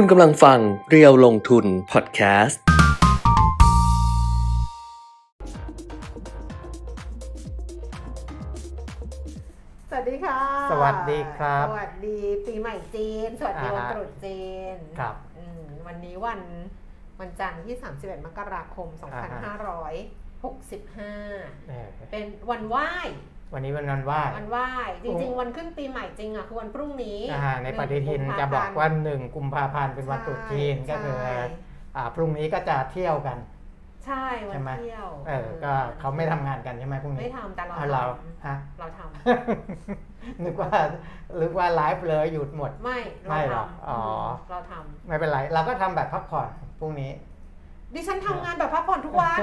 คุณกำลังฟังเรียวลงทุนพอดแคสต์ สวัสดีค่ะสวัสดีครับ สวัสดีปีใหม่จีน สวัสดีวันอ่าฮะตรุษจีนครับอืมวันนี้วันวันจันทร์ที่ 31 มกราคมอ่าฮะ2565เออเป็นวันไหว้ วันนี้เป็นวันไหว้วันไหว้จริงๆ วันขึ้นปีใหม่จริงอะคือวันพรุ่งนี้อ่าในปฏิทินหงจะบอกว่ากุมภพันธ์หนึ่งกุมภาพันธ์เป็นวันตรุษจีนใช่ก็คือใช่อ่าพรุ่งนี้ก็จะเที่ยวกัน ใช่วัใช่นไหมเที่ยวเออก็เขาไม่ทำงานกันใช่ไหมพรุ่งไม่นี้ทำแต่เราอ่าเราทฮะำเราทนึกว่านึกว่าไลฟ์เลยหยุดหมดำไม่ไม่เราหรอทำอ๋อเราทไม่เป็นไรเราก็ทำแบบพักผ่อนพรุ่งนี้ำ ดิฉันทำงานแบบพักผ่อนทุกวัน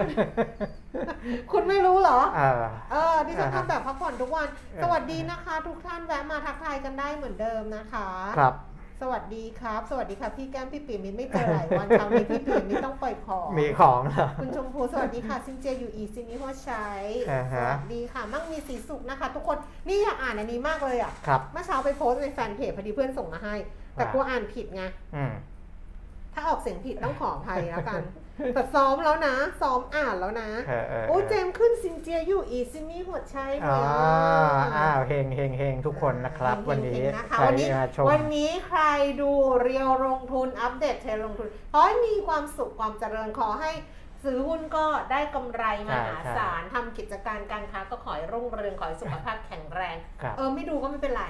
คุณไม่รู้เหรอเออเออดิฉันอ่าฮะทำแบบพักผ่อนทุกวัน เออ สวัสดีนะคะ ทุกท่านแวะมาทักทายกันได้เหมือนเดิมนะคะ ครับ สวัสดีครับ สวัสดีครับพี่แก้มพี่ปิ่มมินไม่เจอหลายวันเช้านี้พี่ปิ่มมินต้องปล่อยของมีของเหรอ คุณชมพูสวัสดีค่ะซินเจียอยู่อีซินนี่หัวใช้อ่าสฮะ วัสดีค่ะ มั่งมีสีสุขนะคะ ทุกคนนี่อยากอ่านอันนี้มากเลยอะครับ เมื่อเช้าไปโพสต์ในแฟนเพจพอดีเพื่อนส่งมาให้ แต่ว่ากลัวอ่านผิดไง อืม ถ้าออกเสียงผิดต้องขออภัยแล้วกัน แต่ซ้อมแล้วนะ ซ้อมอ่านแล้วนะเออเออโอ้ยเจมส์ขึ้นซินเจียอยู่อีซินนี่หัวใช้อ๋อเลยอ้าวเฮงเฮงเฮงทุกคนนะครับ วันนี้เฮงๆนะคะใครวันนี้มาชมวันนี้ใครดูเรียวลงทุนอัปเดตเทรนด์ลงทุนขอให้มีความสุขความเจริญขอให้ซื้อหุ้นก็ได้กำไรมหาศาลทำกิจการการค้าก็ขอให้รุ่งเรืองขอให้สุขภาพแข็งแรงครับเออไม่ดูก็ไม่เป็นไร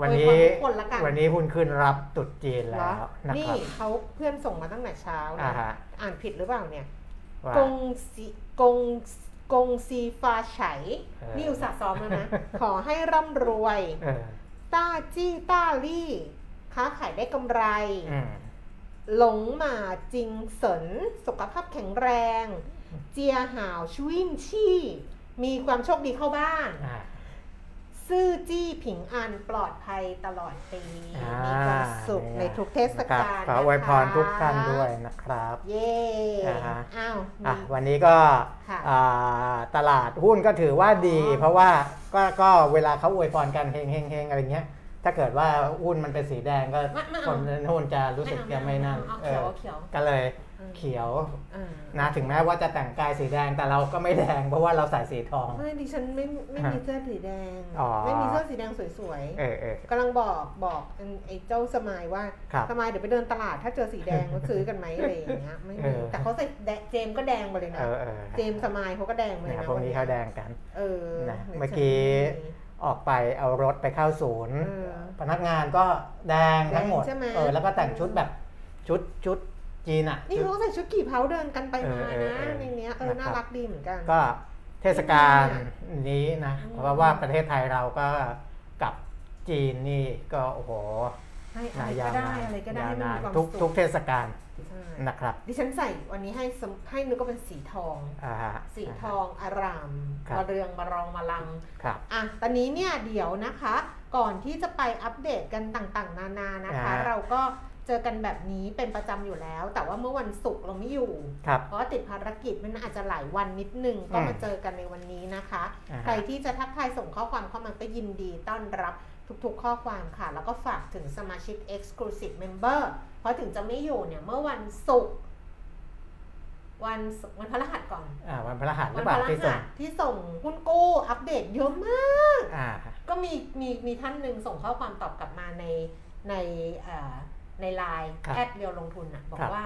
วันอนี้ยพรทุกคนละกัน วันนี้หุ้นขึ้นรับตรุดจีนเหรแล้อวนะนี่ครับเขาเพื่อนส่งมาตั้งแต่เช้าอ่านะฮะอ่านผิดหรือเปล่าเนี่ย ว่า กงซีกงกงซีฟาไฉเออ นี่อุตส่าห์ซ้อมแล้วนะ ขอให้ร่ำรวย เออต้าจี้ต้าลี่ ค้าขายได้กำไร อืม หลงหมาจริงเสน สุขภาพแข็งแรง เจียหาวชวินชี่ มีความโชคดีเข้าบ้าน อ่า ซื่อจี้ผิงอันปลอดภัยตลอดปีอ่ามีความสุขนี่ไงในทุกเทศกาลครับขออวยพรนะคะทุกท่านด้วยนะครับ เย่อ่าฮะ อ้าวอะมี วันนี้ก็ค่ะอ่าตลาดหุ้นก็ถือว่าดี อ๋อ เพราะว่าก็ก็เวลาเขาอวยพรกันเฮงเฮงเฮงอะไรเงี้ย ถ้าเกิดว่าหุ้นมันเป็นสีแดงก็ไม่ไม่คเอานเล่นหุ้นจะรู้สึกจะไม่นั่นเอาเอเขียวอเอาเขียว ก็เลยอืม เขียวอ่านะถึงแม้ว่าจะแต่งกายสีแดงแต่เราก็ไม่แดงเพราะว่าเราใส่สีทองไม่ดิฉันไม่ไม่มีเสื้อสีแดงอ๋อไม่มีเสื้อสีแดงสวยเออเออๆกำลังบอกบอกไอ้เจ้าสมายว่าครับสมายเดี๋ยวไปเดินตลาดถ้าเจอสีแดงก็ซื้อกันไหมอะไรอย่างเงี้ยไม่เอมีอแต่เขาใส่แดงเจมส์ก็แดงไปเลยเอนะอเออเจมส์สมายเขาก็แดงไปเลยนะนะพวกนี้เขาแดงกันเออนะดี๋ยวเมื่อกี้ฉันมีออกไปเอารถไปเข้าศูนย์เออพนักงานก็แดงทั้งหมดแดงใช่ไหมเออแล้วก็แต่งชุดแบบชุดชุด จีนอะนี่เขาใส่ชุดกี่เผาเดินกันไปมาเออเออนะเออในเนี้ยเออนะครับน่ารักดีเหมือนกัน ก็เทศกาลเนี่ยนี้นะอืมเพราะว่าประเทศไทยเราก็กับจีนนี่ก็โอ้โหให้อะนาไรยาก็วได้นานอะไรก็ได้ยาให้วมันนานมีความทุกสุทุขกเทศกาลใช่นะครับดิฉันใส่วันนี้ให้สมให้นึกก็เป็นสีทองอ่าฮะสีทองอารามครับมาเรืองมารองมาลังครับอะตอนนี้เนี่ยเดี๋ยวนะคะ ก่อนที่จะไปอัปเดตกันต่างๆ นานานะคะอ่าเราก็ เจอกันแบบนี้เป็นประจำอยู่แล้ว แต่ว่าเมื่อวันศุกร์เราไม่อยู่ครับเพราะว่าติดภารกิจมันอาจจะหลายวันนิดนึง ก็อืมมาเจอกันในวันนี้นะคะอ่าฮะใครที่จะทักทายส่งข้อความเข้ามาก็ยินดีต้อนรับทุกๆ ข้อความค่ะ แล้วก็ฝากถึงสมาชิก Exclusive Member เพราะถึงจะไม่อยู่เนี่ย เมื่อวันศุกร์วันศุกร์วันพฤหัสก่อนอ่าวันพฤหัสหวัรืนอเปพล่าฤที่ส่หังสที่ส่งหุ้นกู้อัปเดตเยอะมากอ่าก็มีมีมีท่านหนึ่งส่งข้อความตอบกลับมาในในเอ่อ ในไลน์ครับแอดเรียวลงทุนอะบอกครับว่า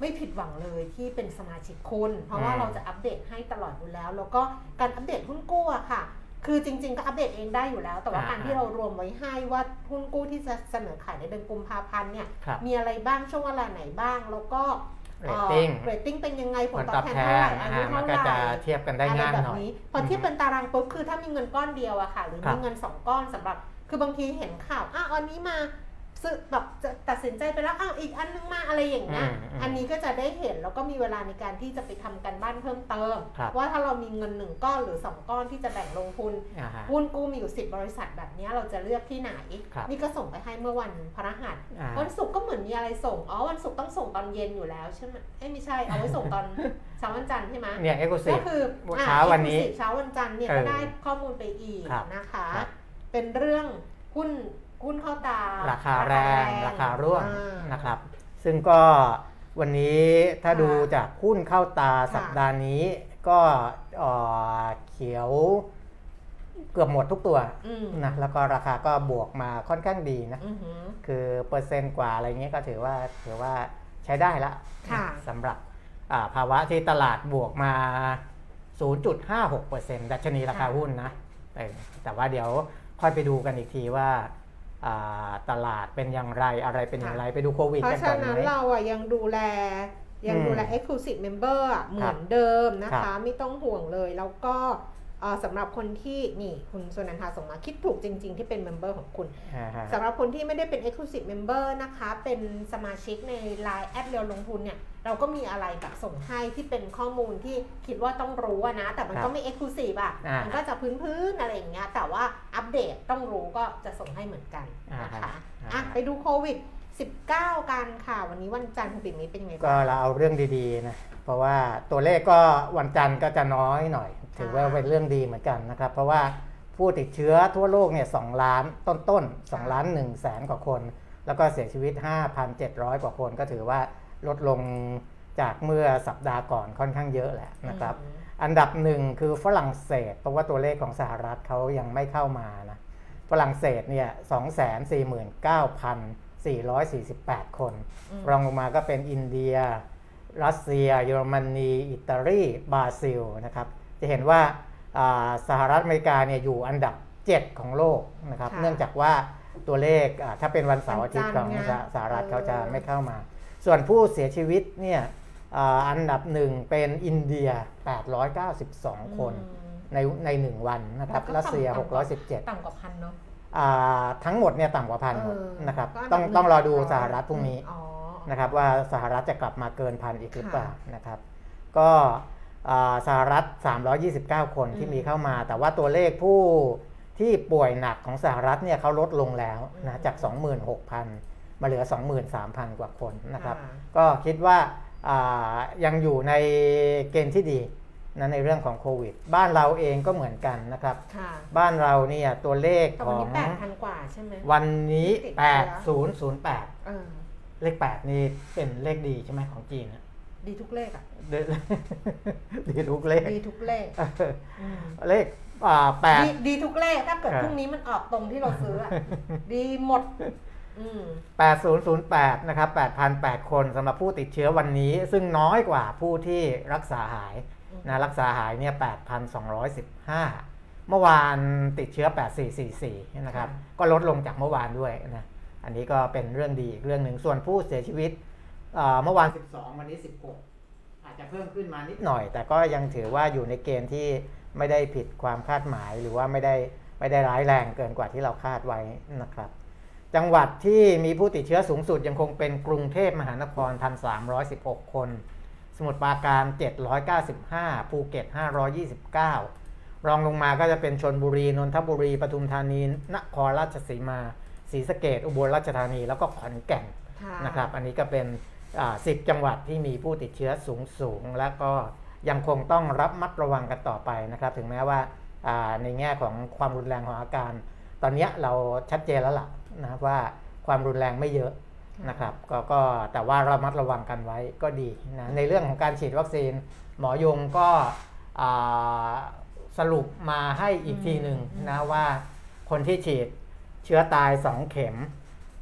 ไม่ผิดหวังเลยที่เป็นสมาชิกคุณ เพราะว่าอืมเราจะอัปเดตให้ตลอดอยู่แล้ว แล้วก็การอัปเดตหุ้นกู้อะค่ะ คือจริง ๆ ก็อัปเดตเองได้อยู่แล้ว แต่ว่าการที่เรารวมไว้ให้ว่าหุ้นกู้ที่จะเสนอขายในเดือนกุมภาพันธ์เนี่ยครับมีอะไรบ้างช่วงเวลาไหนบ้างแล้วก็เรตติ้งเรตติ้งเป็นยังไงผผลลตอตอบบแทนแทเท่าไหร่นอาอ่ายุมันเท่าก็ไหจะร่เทียบกันได้อะไรง่ายแบหน่บอยนี้พอเทียบเป็นตารางปุ๊บคือถ้ามีเงินก้อนเดียวอะค่ะ หรือครัมีบเงินสองก้อนสำหรับคือบางทีเห็นข่าวอ้าวอันนี้มา ซื้อแบบจะตัดสินใจไปแล้วอ้าวอีกอันนึงมาอะไรอย่างเงี้ยอืมอืมอันนี้ก็จะได้เห็นแล้วก็มีเวลาในการที่จะไปทำกันบ้านเพิ่มเติมครับว่าถ้าเรามีเงินหนึ่งก้อนหรือสองก้อนที่จะแบ่งลงทุนอ่าฮะหุ้นกู้มีอยู่สิบบริษัทแบบเนี้ยเราจะเลือกที่ไหนครับนี่ก็ส่งไปให้เมื่อวันพฤหัสอ่าวันศุกร์ก็เหมือนมีอะไรส่งอ๋อวันศุกร์ต้องส่งตอนเย็นอยู่แล้วใช่ไหมเอ้ยไม่ใช่เอาไว้ส่งตอนเช้าวันจันทร์ใช่ไหมเนี่ยเอ็กซ์คลูซีก็ฟคืออะเช้าวันนี้ exclusive เช้าวันจันทร์เนี่ยเออก็ได้ข้อมูลไปอีกครับนะคะครับเป็นเรื่องหุ้น หุ้นเข้าตาราคาแรงราคาร่วงอ่านะครับ ซึ่งก็วันนี้ถ้าค่ะดูจากหุ้นเข้าตาค่ะสัปดาห์นี้ก็เอ่อเขียวเกือบหมดทุกตัวอืมนะแล้วก็ราคาก็บวกมาค่อนข้างดีนะอือหือคือเปอร์เซ็นต์กว่าอะไรเงี้ยก็ถือว่าถือว่าใช้ได้ละค่ะสำหรับอ่าภาวะที่ตลาดบวกมา 0.56%ดัชนีราคาหุ้นนะเออแต่ว่าเดี๋ยวค่อยไปดูกันอีกทีว่าอ่า ตลาดเป็นอย่างไรอะไรเป็นอย่างไรไปดูโควิดเพกันราะก่อฉะนนั้นไหมเราอะยังดูแลยังดูแลอืม Exclusive Member อะเหมือนเดิมนะครัคะบไม่ต้องห่วงเลยแล้วก็เอ่อสำหรับคนที่นี่คุณสุนันทาส่งมาคิดถูกจริง ๆ ที่เป็นเมมเบอร์ของคุณอ่าฮะสำหรับคนที่ไม่ได้เป็น Exclusive Member นะคะ เป็นสมาชิกใน Line แอดเรียวลงทุนเนี่ย เราก็มีอะไรแบบส่งให้ที่เป็นข้อมูลที่คิดว่าต้องรู้อะนะ แต่มันครัก็บไม่ Exclusive อะอ่ามัมันก็จะพื้นๆอะไรอย่างเงี้ย แต่ว่าอัปเดตต้องรู้ก็จะส่งให้เหมือนกันนะคะอ่าฮะอะไปดูโควิด 19 กันค่ะ วันนี้วันจันทร์คุณปิ่นนี้เป็นยังไงก็บ้างเราเอาเรื่องดีๆนะ เพราะว่าตัวเลขก็วันจันทร์ก็จะน้อยหน่อย ถือว่าเป็นเรื่องดีเหมือนกันนะครับ เพราะว่าผู้ติดเชื้อทั่วโลกเนี่ยสล้านต้นๆ2ล้าน1แสนกว่าคน แล้วก็เสียชีวิต 5,700 กว่าคนก็ถือว่า ลดลงจากเมื่อสัปดาห์ก่อนค่อนข้างเยอะแหละนะครับอืมอันดับหนึ่งคือฝรั่งเศส เพราะว่าตัวเลขของสหรัฐเขายังไม่เข้ามานะฝรั่งเศสเนี่ย249,448คนอืมรองลงมาก็เป็นอินเดีย รัสเซีย เยอรมนี อิตาลีบราซิลนะครับ จะเห็นว่าอ่าสหรัฐอเมริกาเนี่ยอยู่อันดับ 7 ของโลกนะครับค่ะเนื่องจากว่าตัวเลขอ่าถ้าเป็นวันเสาร์อาทิตย์ของวันจันทร์ไงสหรัฐเออเขาจะไม่เข้ามา ส่วนผู้เสียชีวิตเนี่ยอ่าอันดับหนึ่งเป็นอินเดีย 892 คนอืมในในหนึ่งวันนะครับแล้วก็รัสเซียต่ำกว่า617 ต่ำกว่าพันเนาะอ่าทั้งหมดเนี่ยต่ำกว่าพันหมดเออนะครับก็นดัต้องหนึ่ต้องรอดูร้ยสหรัฐพรุ่งนี้อ๋อนะครับว่าสหรัฐจะกลับมาเกินพันอีกหรือค่ะเปล่านะครับ ก็อ่าสหรัฐ 329 คนอืมที่มีเข้ามา แต่ว่าตัวเลขผู้ที่ป่วยหนักของสหรัฐเนี่ยเขาลดลงแล้วอืมนะจาก 26,000 มาเหลือ 23,000 กว่าคนนะครับค่ะก็คิดว่าอ่ายังอยู่ในเกณฑ์ที่ดีนะในเรื่องของโควิด บ้านเราเองก็เหมือนกันนะครับค่ะบ้านเราเนี่ยตัวเลขแต่ขวันองนี้แปดพันกว่าใช่ไหมวันนี้ติดเชื้อ8008เออเลข 8 นี่เป็นเลขดีใช่ไหมของจีนอะดีทุกเลขอะเดดีทุกเลข ดีทุกเลขเอออืมเลขอ่าแปดดีดีทุกเลขถ้าเกิดเออพรุ่งนี้มันออกตรงที่เราซื้ออะดีหมดอืม 8008 นะครับ 8,008 คนสำหรับผู้ติดเชื้อวันนี้ ซึ่งน้อยกว่าผู้ที่รักษาหายอืมนะรักษาหายเนี่ย 8,215 เมื่อวานติดเชื้อ 8444 นะครับ ก็ลดลงจากเมื่อวานด้วยนะ อันนี้ก็เป็นเรื่องดีอีกเรื่องหนึ่ง ส่วนผู้เสียชีวิตเอ่อเมื่อวาน 12 วันนี้ 16 อาจจะเพิ่มขึ้นมานิดหน่อย แต่ก็ยังถือว่าอยู่ในเกณฑ์ที่ไม่ได้ผิดความคาดหมายหรือว่าไม่ได้ไม่ได้ร้ายแรงเกินกว่าที่เราคาดไว้นะครับ จังหวัดที่มีผู้ติดเชื้อสูงสุดยังคงเป็นกรุงเทพมหานคร 1,316 คน สมุทรปราการ 795 ภูเก็ต 529 รองลงมาก็จะเป็นชนบุรี นนทบุรี ปทุมธานี นครราชสีมา ศรีสะเกดอุบลราชธานี แล้วก็ขอนแก่นค่ะนะครับ อันนี้ก็เป็นอ่า10 จังหวัดที่มีผู้ติดเชื้อสูงสูง และก็ยังคงต้องรับมัดระวังกันต่อไปนะครับ ถึงแม้ว่าอ่าในแง่ของความรุนแรงของอาการ ตอนเนี้ยเราชัดเจนแล้วล่ะ นะครับว่าความรุนแรงไม่เยอะนะครับก็ก็แต่ว่าระมัดระวังกันไว้ก็ดีนะในเรื่องของการฉีดวัคซีน หมอยงก็อ่าสรุปมาให้อีกทีหนึ่งนะว่าคนที่ฉีดเชื้อตาย 2 เข็ม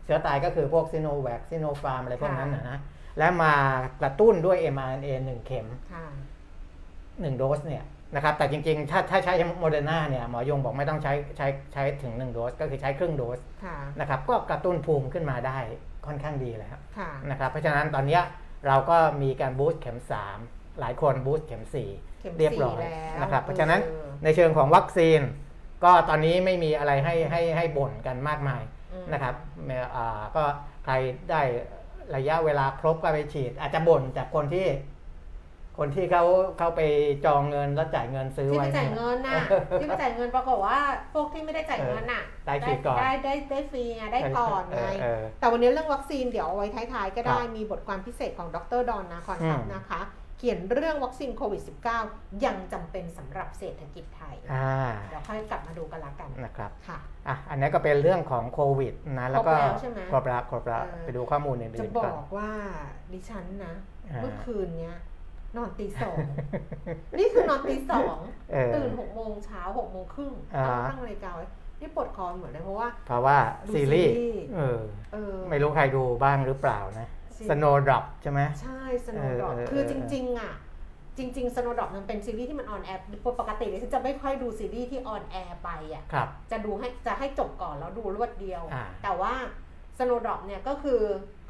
เชื้อตายก็คือพวกซิโนแวคซิโนฟาร์มอะไรพวกนั้นนะนะและมากระตุ้นด้วย mRNA 1 เข็มค่ะ1โดสเนี่ย นะครับแต่จริงๆ ถ้าถ้าใช้โมเดอร์นาเนี่ยหมอยงบอกไม่ต้องใช้ใช้ใช้ถึง 1 โดส ก็คือใช้ครึ่งโดสค่ะนะครับก็กระตุ้นภูมิขึ้นมาได้ค่อนข้างดีแล้วค่ะนะครับเพราะฉะนั้นตอนเนี้ยเราก็มีการบูสต์เข็ม 3 หลายคนบูสต์เข็ม 4เข็มเรียบร้อยสี่แล้วนะครับเพราะฉะนั้นออในเชิงของวัคซีน ก็ตอนนี้ไม่มีอะไรให้ให้ให้บ่นกันมากมายอืมนะครับเอ่ออ่าก็ใครได้ระยะเวลาครบก็ไปฉีด อาจจะบ่นจากคนที่ คนที่เขาเขาไปจองเงินแล้วจ่ายเงินซื้อที่ไว้ ไปจ่ายเนี่ยเงินน่ะที่ไปจ่ายเงินปรากฏว่าพวกที่ไม่ได้จ่ายเงินน่ะได้ฉีดก่อน ได้ได้ได้ฟรีไงได้ก่อนไงเออ แต่วันนี้เรื่องวัคซีนเดี๋ยวเอาไว้ท้ายๆ ก็ได้ครับมีบทความพิเศษของดรดอนนะคอนทัพอืม นะคะ เขียนเรื่องวัคซีนโควิด -19 ยังจำเป็นสำหรับเศรษฐกิจไทย อ่าเดี๋ยวค่อยกลับมาดูกันละกันนะครับค่ะ อะอันนี้ก็เป็นเรื่องของโควิดนะแล้วก็ครบแล้วใช่ไหมครบแล้วครบแล้วเออ ไปดูข้อมูลอื่จะนบๆก่ออน กว่าดิฉันนะ อ่า เมื่อคืนเนี้ย นอนตีสอง นี่คือนอนตีสองเออตื่นหกโมงเช้าหกโมงครึ่งอ่าตั้งตั้งนาฬิกาไว้นี่ปวดคอเหมือนเลยเพราะว่า เพราะว่าดูซีรีส์ซีรีส์เออเออไม่รู้ใครดูบ้างหรือเปล่านะซี Snowdrop ใช่ไหมใช่ Snowdrop เออเออคือเออจริง ๆ อะ จริงๆ Snowdrop มันเป็นซีรีส์ที่มันออนแอร์ปกติเนี่ยฉันจะไม่ค่อยดูซีรีส์ที่ออนแอร์ไปอะครับจะดูให้จะให้จบก่อนแล้วดูรวดเดียวอ่าแต่ว่าSnowdrop เนี่ยก็คือ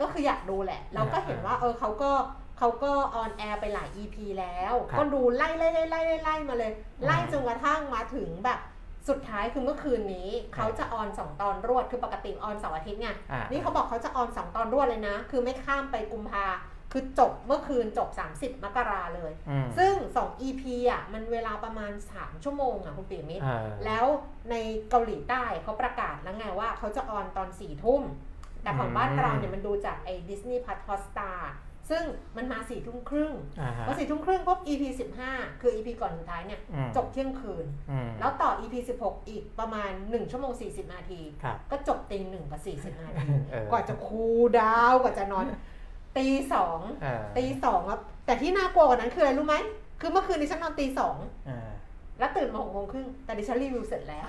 ก็คืออยากดูแหละ เราก็เห็นว่าเออเขาก็ เขาก็ออนแอร์ไปหลาย EP แล้วครับก็ดูไล่ไล่ไล่ไล่ไล่ไล่มาเลยอืมไล่จนกระทั่งมาถึงแบบสุดท้ายคือเมื่อคืนนี้เขาจะออนสองตอนรวดคือปกติออนเสาร์อาทิตย์ไงอ่านี่เขาบอกเขาจะออนสองตอนรวดเลยนะ คือไม่ข้ามไปกุมภาคือจบเมื่อคืนจบ 30 มกราเลยอืมซึ่ง 2 EP อะมันเวลาประมาณ 3 ชั่วโมงอะคุณปิ่มมิตรเออแล้วในเกาหลีใต้เขาประกาศแล้วไงว่าเขาจะออนตอน4ี่ทุ่ม แต่ของอืมบ้านเราเนี่ยมันดูจากไอ้ดิสนีย์พัทฮอสตา ซึ่งมันมาสี่ทุ่มครึ่งอ่าฮะพอสี่ทุ่มครึ่งปุ๊บ EP 15 คือ EP ก่อนสุดท้ายเนี่ยอืมจบเที่ยงคืนอืมแล้วต่อ EP 16 อีกประมาณ 1 ชั่วโมง 40 นาทีครับก็จบตีหนึ่งกับ40นาทีเออกว่าจะคูลดาวน์กว่าจะนอน ตีสองเออตีสองครับแต่ที่น่ากลัวกว่านั้นคืออะไรรู้ไหม คือเมื่อคืนดิฉันนอนตีสองเออแล้วตื่นมาหกโมงครึ่งแต่ดิฉันรีวิวเสร็จแล้ว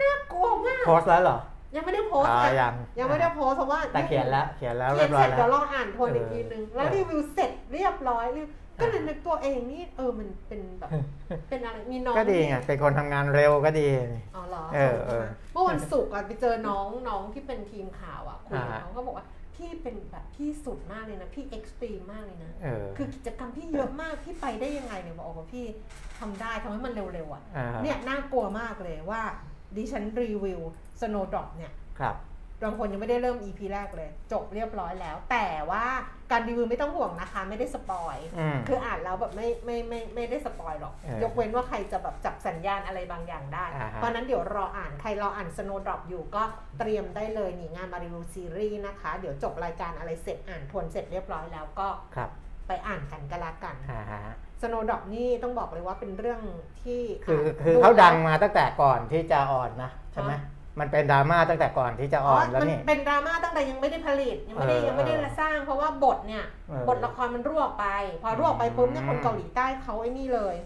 น่ากลัวมากโพสต์แล้วเหรอ ยังไม่ได้โพสต์อ่านะยังยังไม่ได้โพสต์เพราะว่าแต่เขียนแล้วเขียนแล้วเขีเรียยนบร้เสอร็ยจแล้เดี๋ยว วลองอ่านทวนอีกเออทีนึง แล้วเออรีวิวเสร็จเรียบร้อยรีวิวก็เลยเออนึกตัวเองนี่เออมันเป็นแบบ เป็นอะไรมีน้องก็ดีไงเป็นคนทำงานเร็วก็ดี อ๋อเหรอเออเออเมื่อวันศุกร์อะไปเจอน้องน้องที่เป็นทีมข่าวอะคุยกับอ่า เขาเขาบอกว่าพี่เป็นแบบพี่สุดมากเลยนะ พี่ extreme มากเลยนะ เออคือกิจกรรมพี่เยอะมากพี่ไปได้ยังไงเนี่ยบอกว่าพี่ทำได้ทำให้มันเร็วๆอะ อ่าฮะเนี่ยน่ากลัวมากเลยว่า ดิฉันรีวิว Snowdrop เนี่ยครับบางคนยังไม่ได้เริ่ม EP แรกเลย จบเรียบร้อยแล้ว แต่ว่าการรีวิวไม่ต้องห่วงนะคะ ไม่ได้ spoil อืมคืออ่านแล้วแบบไม่ไม่ไม่ไม่ได้ spoil หรอกเออยกเว้นว่าใครจะแบบจับสัญญาณอะไรบางอย่างได้อ่าฮะเพราะฉะนั้นเดี๋ยวรออ่านใครรออ่าน Snowdrop อยู่ก็เตรียมได้เลยนี่งานมารีวิวซีรีส์นะคะ เดี๋ยวจบรายการอะไรเสร็จอ่านทวนเสร็จเรียบร้อยแล้วก็ครับไปอ่านกันก็แล้วกันอ่าฮะ สโนดอกนี่ต้องบอกเลยว่าเป็นเรื่องที่คืออะคือดูเขาดังแล้วมาตั้งแต่ก่อนที่จะออนนะใช่ไหมอ๋อมันเป็นดราม่าตั้งแต่ก่อนที่จะออนแล้วมันนี่เป็นดราม่าตั้งแต่ยังไม่ได้ผลิตยังไม่ได้เออยังไม่ได้สร้าง เพราะว่าบทเนี่ยเออบทละครมันรั่วออกไป พอรั่วออกไปปุ๊บเนี่ยอืมคนเกาหลีใต้เขาไอ้นี่เลย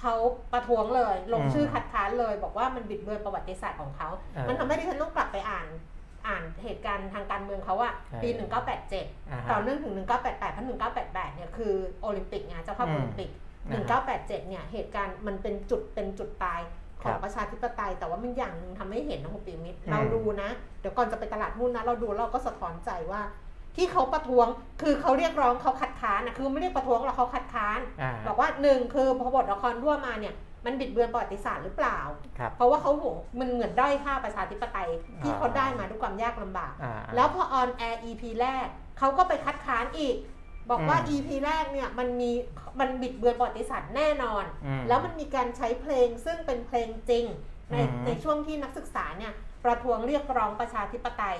เขาประท้วงเลย ลงอืมชื่อคัดค้านเลย บอกว่ามันบิดเบือนประวัติศาสตร์ของเขาเออมันทำให้ดิฉันต้องกลับไปอ่าน อ่านเหตุการณ์ทางการเมืองเขาอะปีเออ1987อ่าฮะต่อเนื่องถึง 1988 เพราะ 1988 เนี่ยคือโอลิมปิกไงเจ้าภาพอืมโอลิมปิกนะฮะ1987 เนี่ยเหตุการณ์มันเป็นจุดเป็นจุดตายขอคงรับประชาธิปไตย แต่ว่ามันอย่างหนึงทำให้เห็นนะคุณปิยมิตรอืมเราดูนะ เดี๋ยวก่อนจะไปตลาดหุ้นนะ เราดูเราก็สะท้อนใจว่าที่เขาประท้วงคือเขาเรียกร้องเขาคัดค้านนะคือไม่เรียกประท้วงหรอกเขาคัดค้านอ่าบอกว่าหนึ่งคือพอบทละครรั่วมาเนี่ย มันบิดเบือนประวัติศาสตร์หรือเปล่าครับเพราะว่าเขาห่วงมันเหมือนด้อยค่าประชาธิปไตยที่อ่าเขาได้มาด้วยความยากลำบากอ่าแล้วพอออนแอร์ EP แรกเขาก็ไปคัดค้านอีก บอกว่าอืม EP แรกเนี่ยมันมีมันบิดเบือนประวัติศาสตร์แน่นอนอืมแล้วมันมีการใช้เพลงซึ่งเป็นเพลงจริง ในอืมในช่วงที่นักศึกษาเนี่ยประท้วงเรียกร้องประชาธิปไตย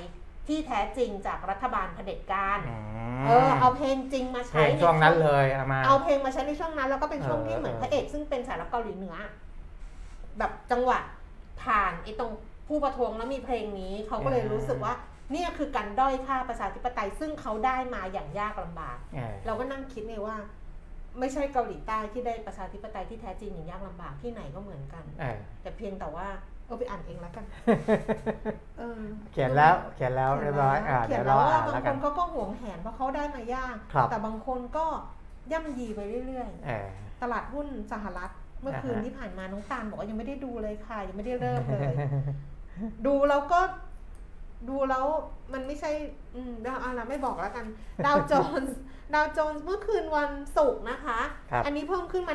ที่แท้จริงจากรัฐบาลเผด็จการอืมเออเอาเพลงจริงมาเพลใช้งช่วงนั้นเลยเอามาเอาเพลงมาใช้ในช่วงนั้น แล้วก็เป็นช่วงที่เออเหมือนเออพระเอกซึ่งเป็นสายลับเกาหลีเหนือแบบจังหวะผ่านไอ้ตรงผู้ประท้วงแล้วมีเพลงนี้เขาก็เลยรู้สึกว่าเนี่ยคือการด้อยค่าประชาธิปไตยซึ่งเขาได้มาอย่างยากลำบากเออเราก็นั่งคิดไงว่า ไม่ใช่เกาหลีใต้ที่ได้ประชาธิปไตยที่แท้จริงอย่างยากลำบากที่ไหนก็เหมือนกันเออแต่เพียงแต่ว่าเออไปอ่านเองแล้วกันเออเขียนแล้วเขียนแล้วเรียบร้อยอ่าเขีเดี๋ยยนวแล้เราวว่าอ่านบาแล้งวคกันนเขาก็หวงแหนเพราะเขาได้มายากครับแต่บางคนก็ย่ำยีไปเรื่อยเออๆตลาดหุ้นสหรัฐเมื่อคืนอ่าฮะที่ผ่านมาน้องตาลบอกว่ายังไม่ได้ดูเลยค่ะ ยังไม่ได้เริ่มเลย ดูแล้วก็ดูแล้วมันไม่ใช่ อืมดาวอะไรไม่บอกแล้วกัน ดาวโจนส์ดาวโจนส์เมื่อคืนวันศุกร์นะคะครับอันนี้เพิ่มขึ้นมา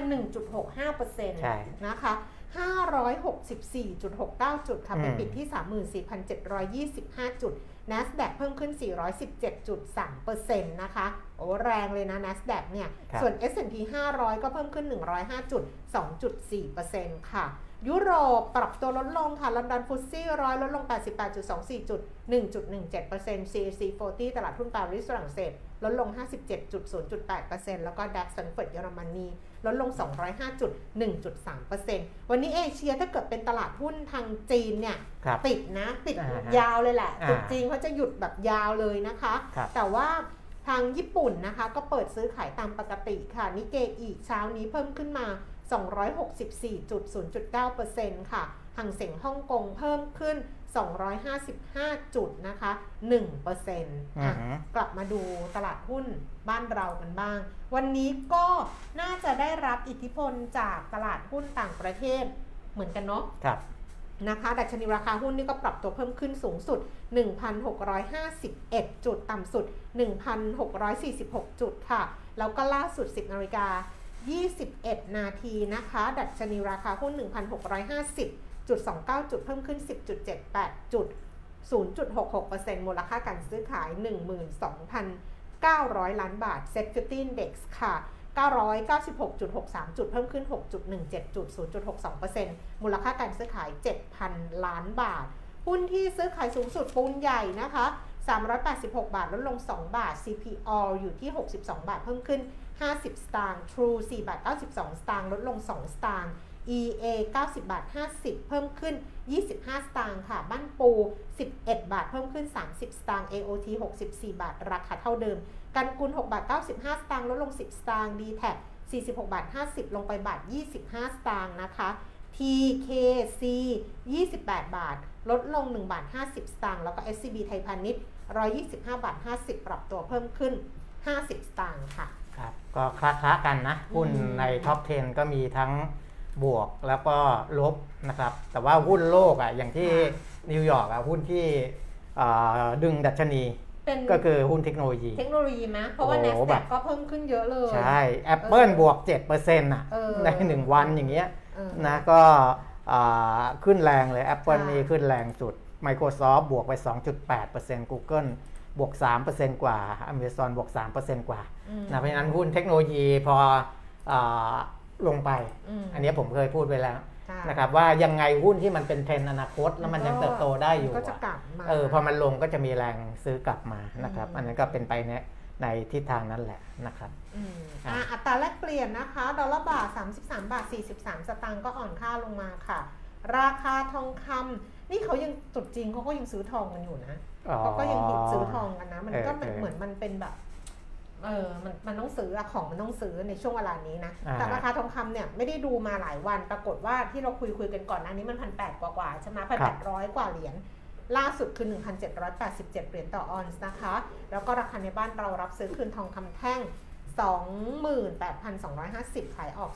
1.65เปอร์เซ็นต์ใช่นะคะ 564.69 จุดค่ะเป็นอืมปิดที่ 34,725 จุด NASDAQ เพิ่มขึ้น 417.3เปอร์เซ็นต์นะคะ โอ้แรงเลยนะ NASDAQ เนี่ยครับส่วน S&P 500 ก็เพิ่มขึ้น 105.2.4เปอร์เซ็นต์ค่ะ ยุโรปปรับตัวลดลงค่ะ ลอนดอน FTSE ร้อยลดลง 88.24 จุด 1.17% CAC 40 ตลาดหุ้นปารีสฝรั่งเศส ลดลง 57.0.8%แล้วก็ DAX แฟรงก์เฟิร์ตเยอรมนีลดลง 205.1.3%วันนี้เอเชียถ้าเกิดเป็นตลาดหุ้นทางจีนเนี่ยครับปิดนะ ปิดอ่าฮะยาวเลยแหละอ่าจุดจีนเขาจะหยุดแบบยาวเลยนะคะครับแต่ว่าทางญี่ปุ่นนะคะ ก็เปิดซื้อขายตามปกติค่ะนิเกอีเช้านี้เพิ่มขึ้นมา 264.0.9%ค่ะห่างเสียงฮ่องกงเพิ่มขึ้น 255 จุดนะคะ1%ออื่ะอฮึกลับมาดูตลาดหุ้นบ้านเรากันบ้าง วันนี้ก็น่าจะได้รับอิทธิพลจากตลาดหุ้นต่างประเทศเหมือนกันเนาะครับนะคะดัชนีราคาหุ้นนี่ก็ปรับตัวเพิ่มขึ้นสูงสุด 1,651 จุด ต่ำสุด 1,646 จุดค่ะ แล้วก็ล่าสุด 10นาฬิกา 21 นาทีนะคะ ดัชนีราคาหุ้น 1,650.29 จุดเพิ่มขึ้น 10.78 จุด 0.66%มูลค่าการซื้อขาย 12,900 ล้านบาท Set 50 Index ค่ะ 996.63 จุดเพิ่มขึ้น 6.17 จุด 0.62%มูลค่าการซื้อขาย 7,000 ล้านบาท หุ้นที่ซื้อขายสูงสุดปูนใหญ่นะคะ 386 บาทลดลง 2 บาท CPO อยู่ที่ 62 บาทเพิ่มขึ้น 50 สตางค์ True 4 บาท 92 สตางค์ ลดลง 2 สตางค์ EA 90 บาท 50 เพิ่มขึ้น 25 สตางค์ค่ะ บ้านปู 11 บาท เพิ่มขึ้น 30 สตางค์ AOT 64 บาท ราคาเท่าเดิม กันกุล 6 บาท 95 สตางค์ ลดลง 10 สตางค์ d t แท46 บาท 50 ลงไปบาท 25 สตางค์นะคะ TKC 28 บาท ลดลง 1 บาท 50 สตางค์ แล้วก็ SCB ไทยพาณิชย์ 125 บาท 50 ปรับตัวเพิ่มขึ้น 50 สตางค์ค่ะ ครับก็คล้าๆกันนะหุ้นอืมในท็อป 10 ก็มีทั้งบวกแล้วก็ลบนะครับ แต่ว่าหุ้นโลกอะอย่างที่นิวยอร์กอะหุ้นที่อ่าดึงดัชนีเป็นก็คือหุ้นเทคโนโลยี เทคโนโลยีไหมเพราะว่าโอ้โหแบ NASDAQ บก็เพิ่มขึ้นเยอะเลย ใช่ Apple บวก 7%อะเออในหนึ่งวันอย่างเงี้ยเออนะก็อ่าขึ้นแรงเลย Apple ค่ะนี่ขึ้นแรงสุด Microsoft บวกไป 2.8% Google บวก 3%กว่า Amazon บวก 3%กว่าอืมนะเพราะฉะนั้นหุ้นเทคโนโลยีพออาลงไปอืมอันนี้ผมเคยพูดไปแล้วค่ะนะครับว่ายังไงหุ้นที่มันเป็นเทรนด์อนาคต แล้วมันยังเติบโตได้อยู่ก็จะอะกลับมาเออพอมันลงก็จะมีแรงซื้อกลับมานะครับอืมอันนั้นก็เป็นไปในในทิศทางนั้นแหละนะครับอืมอะอะอัตราแลกเปลี่ยนนะคะ ดอลลาร์บาท 33 บาท 43 สตางค์ก็อ่อนค่าลงมาค่ะ ราคาทองคำนี่เขายังทรุดจริงเขาก็ยังซื้อทองกันอยู่นะ เขาก็ยังฮิตซื้อทองกันนะ มันก็เออเออเหมือนมันเป็นแบบเออมันมันต้องซื้ออะของมันต้องซื้อในช่วงเวลานี้นะอ่าแต่ราคาทองคำเนี่ยไม่ได้ดูมาหลายวัน ปรากฏว่าที่เราคุยคุยกันก่อนอันนี้มันพันแปดกว่ากว่าๆใช่ไหมพันแปดร้อยกว่าเหรียญ ล่าสุดคือ 1,787 เหรียญต่อออนซ์นะคะ แล้วก็ราคาในบ้านเรารับซื้อคืนทองคำแท่ง 28,250 ขายออก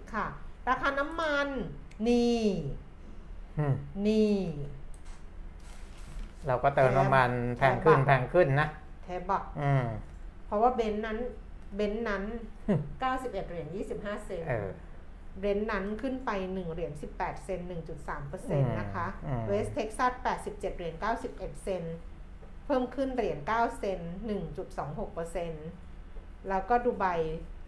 28,350 ค่ะ ราคาน้ำมันนี่อืม นี่ เราก็เติมน้ำมันแพงขึ้นแพงขึ้นนะแทบบอกอืมเพราะว่าเบรนท์นั้น เบรนท์นั้น91เหรียญ25เซนต์เออเบรนท์นั้นขึ้นไป1เหรียญ18เซนต์1.3%นะคะอืมเวสเท็กซัส87เหรียญ91เซนต์เพิ่มขึ้นเหรียญ9เซนต์1.26%แล้วก็ดูไบ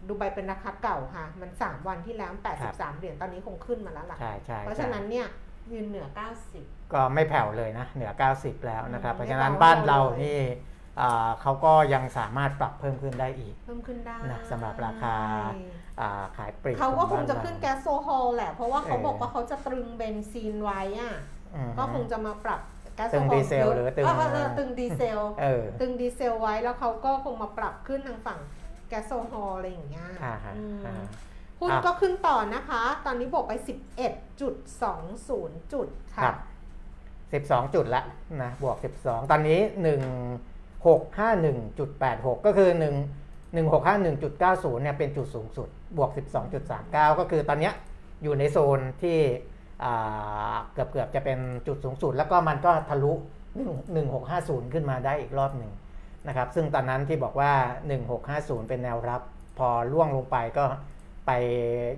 ดูไบเป็นราคาเก่าค่ะ มัน3วันที่แล้ว83เหรียญตอนนี้คงขึ้นมาแล้วล่ะใช่ใช่เพราะใช่ฉะนั้นเนี่ย ยืนเหนือ 90 ก็ไม่แผ่วเลยนะเหนือ 90 แล้วนะครับอืมเพราะฉะนั้นไม่เบาบ้านเราเลยนี่อ่าเขาก็ยังสามารถปรับเพิ่มขึ้นได้อีก เพิ่มขึ้นได้นะสำหรับราคาอ่าขายปลีกเขาก็อคงจะบ้าขึ้นเราแก๊สโซฮอลแหละ เพราะว่าเขาเออบอกว่าเขาจะตรึงเบนซีนไว้อะอืมก็คงจะมาปรับแก๊สโซตึงฮอลดีเซลยะหรือตึงเออเออตึงดีเซลเออตึงดีเซลไว้แล้วเขาก็คงมาปรับขึ้นทางฝั่งแก๊สโซฮอลอะไรอย่างเงี้ยอ่าฮะอืมอ่า หุ้นอะก็ขึ้นต่อนะคะ ตอนนี้บวกไป 11.20 จุดคค่ะรับ12 จุดละนะบวก 12 ตอนนี้ 1651.86 ก็คือ1 1651.90เนี่ยเป็นจุดสูงสุด บวก 12.39 ก็คือตอนเนี้ยอยู่ในโซนที่อ่าเกือบเกือบๆจะเป็นจุดสูงสุด แล้วก็มันก็ทะลุ 1650 ขึ้นมาได้อีกรอบหนึ่งนะครับ ซึ่งตอนนั้นที่บอกว่า 1650 เป็นแนวรับ พอล่วงลงไปก็ ไป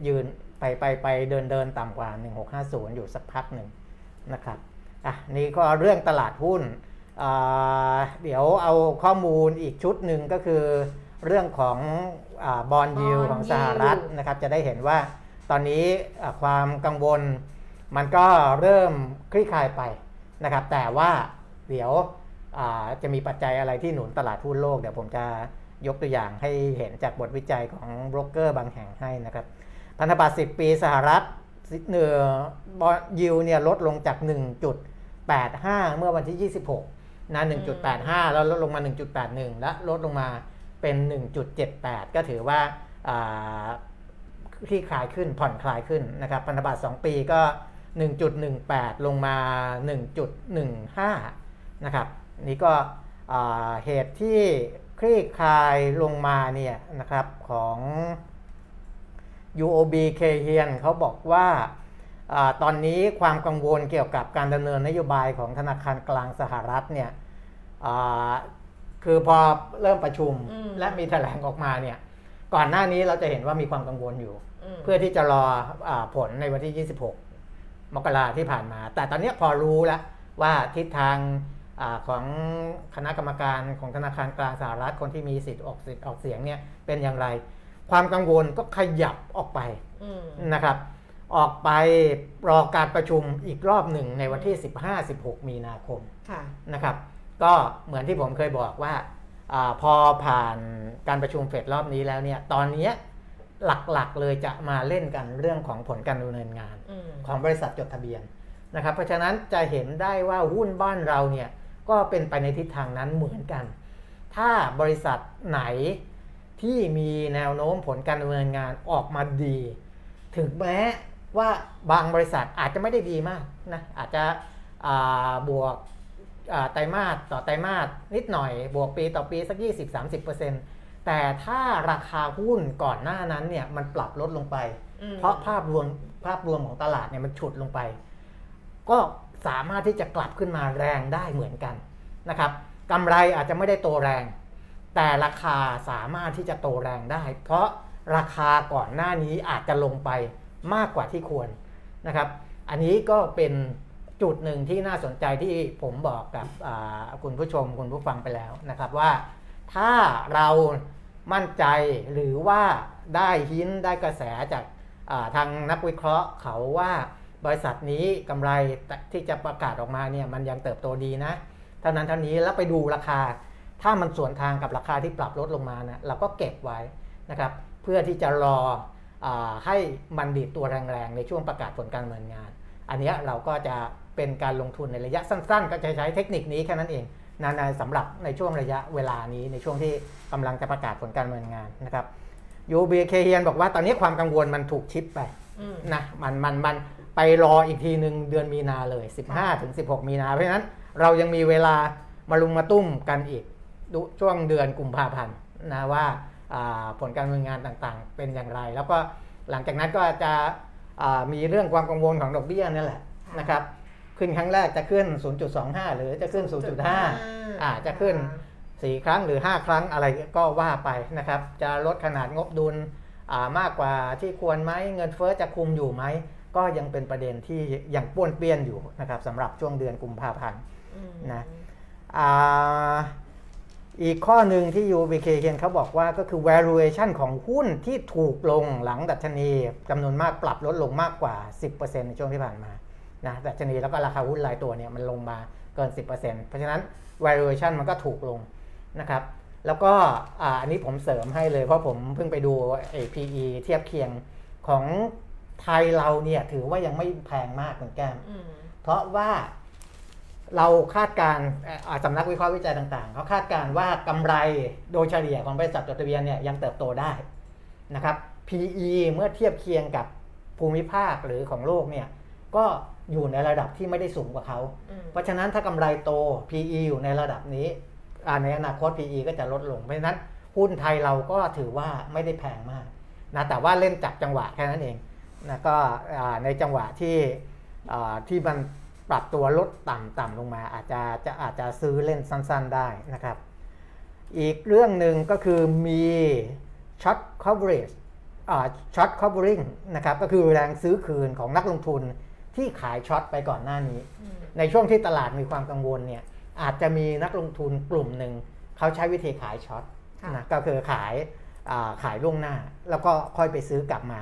ยืนไปไปไปเดินเดินต่ำกว่า 1650 อยู่สักพักหนึ่งนะครับอะนี่ก็เรื่องตลาดหุ้นอ่าเดี๋ยวเอาข้อมูลอีกชุดหนึ่งก็คือเรื่องของบอลยู Bond ของสหรัฐ yield นะครับ จะได้เห็นว่าตอนนี้อะความกังวลมันก็เริ่มคลี่คลายไปนะครับ แต่ว่าเดี๋ยวอ่าจะมีปัจจัยอะไรที่หนุนตลาดหุ้นโลก เดี๋ยวผมจะ ยกตัวอย่างให้เห็นจากบทวิจัยของโบรกเกอร์บางแห่งให้นะครับ พันธบัตร 10 ปีสหรัฐเนื้อบอยิวเนี่ยลดลงจาก 1.85 เมื่อวันที่ 26นะ1.85 แล้วลดลงมา 1.81 และลดลงมาเป็น 1.78 ก็ถือว่าอ่าคลี่คลายขึ้นผ่อนคลายขึ้นนะครับพันธบัตร 2 ปีก็ 1.18 ลงมา 1.15 นะครับนี่ก็อ่าเหตุที่ คลี่คลายลงมาเนี่ยนะครับของ UOB เคเฮียนเขาบอกว่าอาตอนนี้ความกังวลเกี่ยวกับการดำเนินนโยบายของธนาคารกลางสหรัฐเนี่ยอ่าคือพอเริ่มประชุมอืมและมีแถลงออกมาเนี่ยก่อนหน้านี้เราจะเห็นว่ามีความกังวลอยู่มเพื่อที่จะรออาผลในวันที่ 26 มกราที่ผ่านมา แต่ตอนนี้พอรู้แล้วว่าทิศทาง อาของคณะกรรมการของธนาคารกลางสหรัฐคนที่มีสิทธิ์ออกสิทธิ์ออกเสียงเนี่ยเป็นอย่างไร ความกังวลก็ขยับออกไปอืมนะครับ ออกไปรอการประชุมอีกรอบหนึ่งในวันที่ 15-16 มีนาคมค่ะนะครับ ก็เหมือนที่ผมเคยบอกว่าอาพอผ่านการประชุมเฟดรอบนี้แล้วเนี่ยตอนเนี้ยหลักๆเลยจะมาเล่นกันเรื่องของผลการดำเนินงานอืมของบริษัทจดทะเบียนนะครับ เพราะฉะนั้นจะเห็นได้ว่าหุ้นบ้านเราเนี่ย ก็เป็นไปในทิศทางนั้นเหมือนกัน ถ้าบริษัทไหนที่มีแนวโน้มผลการดำเนินงานออกมาดี ถึงแม้ว่าบางบริษัทอาจจะไม่ได้ดีมากนะอาจจะอ่าบวกอ่าไตรมาสต่อไตรมาสนิดหน่อย บวกปีต่อปีสัก 20-30%แต่ถ้าราคาหุ้นก่อนหน้านั้นเนี่ยมันปรับลดลงไปอืมเพราะภาพรวมภาพรวมของตลาดเนี่ยมันฉุดลงไป ก็ สามารถที่จะกลับขึ้นมาแรงได้เหมือนกันนะครับกำไรอาจจะไม่ได้โตแรง แต่ราคาสามารถที่จะโตแรงได้ เพราะราคาก่อนหน้านี้อาจจะลงไปมากกว่าที่ควรนะครับ อันนี้ก็เป็นจุดหนึ่งที่น่าสนใจที่ผมบอกกับคุณผู้ชมคุณผู้ฟังไปแล้วนะครับว่า ถ้าเรามั่นใจหรือว่าได้หินได้กระแสจากทางนักวิเคราะห์เขาว่า บริษัทนี้กำไรที่จะประกาศออกมาเนี่ยมันยังเติบโตดีนะเท่านั้นเท่านี้แล้วไปดูราคา ถ้ามันสวนทางกับราคาที่ปรับลดลงมาเนี่ยเราก็เก็บไว้นะครับเพื่อที่จะรออให้มันดีดตัวแรงๆ ในช่วงประกาศผลการดำเนินงาน อันนี้เราก็จะเป็นการลงทุนในระยะสั้นๆ ก็จะใช้เทคนิคนี้แค่นั้นเองนะในสำหรับในช่วงระยะเวลานี้ในช่วงที่กำลังจะประกาศผลการดำเนินงานนะครับยูบีเคเฮียนบอกว่าตอนนี้ความกังวลมันถูกชิปไปอืมนะมันมันมัน ไปรออีกทีหนึ่งเดือนมีนาเลย 15 ถึง 16 มีนา เพราะฉะนั้นเรายังมีเวลามาลุมมาตุ้มกันอีกดูช่วงเดือนกุมภาพันธ์นะว่าอ่าผลการดำเนินงานต่างๆ เป็นอย่างไร แล้วก็หลังจากนั้นก็จะอ่ามีเรื่องความกังวลของดอกเบี้ยนี่แหละนะครับขึ้นครั้งแรกจะขึ้น 0.25 หรือจะขึ้น 0.5อ่าจะขึ้นสี่ครั้งหรือ 5 ครั้งอะไรก็ว่าไปนะครับ จะลดขนาดงบดุลอ่ามากกว่าที่ควรไหมเงินเฟ้อจะคุมอยู่ไหม ก็ยังเป็นประเด็นที่ยังป้วนเปี้ยนอยู่นะครับสำหรับช่วงเดือนกุมภาพันธ์อืมนะอ่าอีกข้อหนึ่งที่ UBK เขียนเขาบอกว่าก็คือ valuation ของหุ้นที่ถูกลงหลังดัชนีจำนวนมากปรับลดลงมากกว่า 10%ในช่วงที่ผ่านมานะดัชนีแล้วก็ราคาหุ้นรายตัวเนี่ยมันลงมาเกิน 10%เพราะฉะนั้น valuation มันก็ถูกลงนะครับ แล้วก็อ่าอันนี้ผมเสริมให้เลยเพราะผมเพิ่งไปดูไอ้ PE เทียบเคียงของ ไทยเราเนี่ยถือว่ายังไม่แพงมากเหมือนแก้มอืมเพราะว่าเราคาดการณ์เอ่ออ่าสำนักวิเคราะห์วิจัยต่างๆ เขาคาดการณ์ว่ากำไรโดยเฉลี่ยของบริษัทจดทะเบียนเนี่ยยังเติบโตได้นะครับ PE เมื่อเทียบเคียงกับภูมิภาคหรือของโลกเนี่ยก็อยู่ในระดับที่ไม่ได้สูงกว่าเขาอืมเพราะฉะนั้นถ้ากำไรโต PE อยู่ในระดับนี้อ่าในอนาคต PE ก็จะลดลง เพราะฉะนั้นหุ้นไทยเราก็ถือว่าไม่ได้แพงมากนะแต่ว่าเล่นจับจังหวะแค่นั้นเอง นะก็อ่าในจังหวะที่อ่าที่มันปรับตัวลดต่ำต่ำลงมาอาจจะจะอาจจะซื้อเล่นสั้นๆได้นะครับ อีกเรื่องหนึ่งก็คือมี short coverage อ่า short covering นะครับก็คือแรงซื้อคืนของนักลงทุนที่ขายช็อตไปก่อนหน้านี้อืมในช่วงที่ตลาดมีความกังวลเนี่ยอาจจะมีนักลงทุนกลุ่มหนึ่งเขาใช้วิธีขายช็อตค่ะนะก็คือขายอ่าขายล่วงหน้า แล้วก็ค่อยไปซื้อกลับมา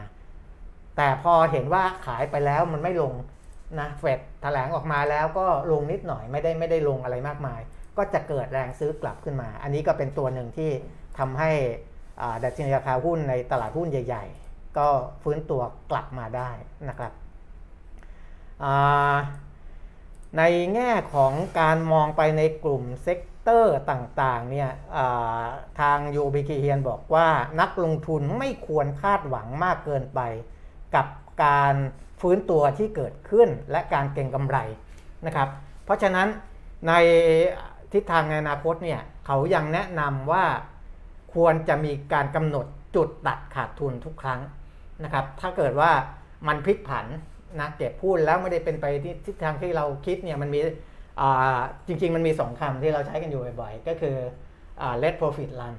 แต่พอเห็นว่าขายไปแล้วมันไม่ลงนะเฟดแถลงออกมาแล้วก็ลงนิดหน่อยไม่ได้ไม่ได้ลงอะไรมากมาย ก็จะเกิดแรงซื้อกลับขึ้นมา อันนี้ก็เป็นตัวหนึ่งที่ทำให้ดัชนีราคาหุ้นในตลาดหุ้นใหญ่ ๆ ก็ฟื้นตัวกลับมาได้นะครับในแง่ของการมองไปในกลุ่ม sector ต่างๆเนี่ยอ่าทาง UBK เฮียนบอกว่านักลงทุนไม่ควรคาดหวังมากเกินไป กับการฟื้นตัวที่เกิดขึ้นและการเก็งกำไรนะครับ เพราะฉะนั้นในทิศทางในอนาคตเนี่ยเขายังแนะนำว่าควรจะมีการกำหนดจุดตัดขาดทุนทุกครั้งนะครับ ถ้าเกิดว่ามันพลิกผันนะเก็บพูดแล้วไม่ได้เป็นไปที่ทิศทางที่เราคิดเนี่ยมันมีอ่าจริง ๆ มันมีสองคำที่เราใช้กันอยู่บ่อยๆ ก็คืออ่า let profit run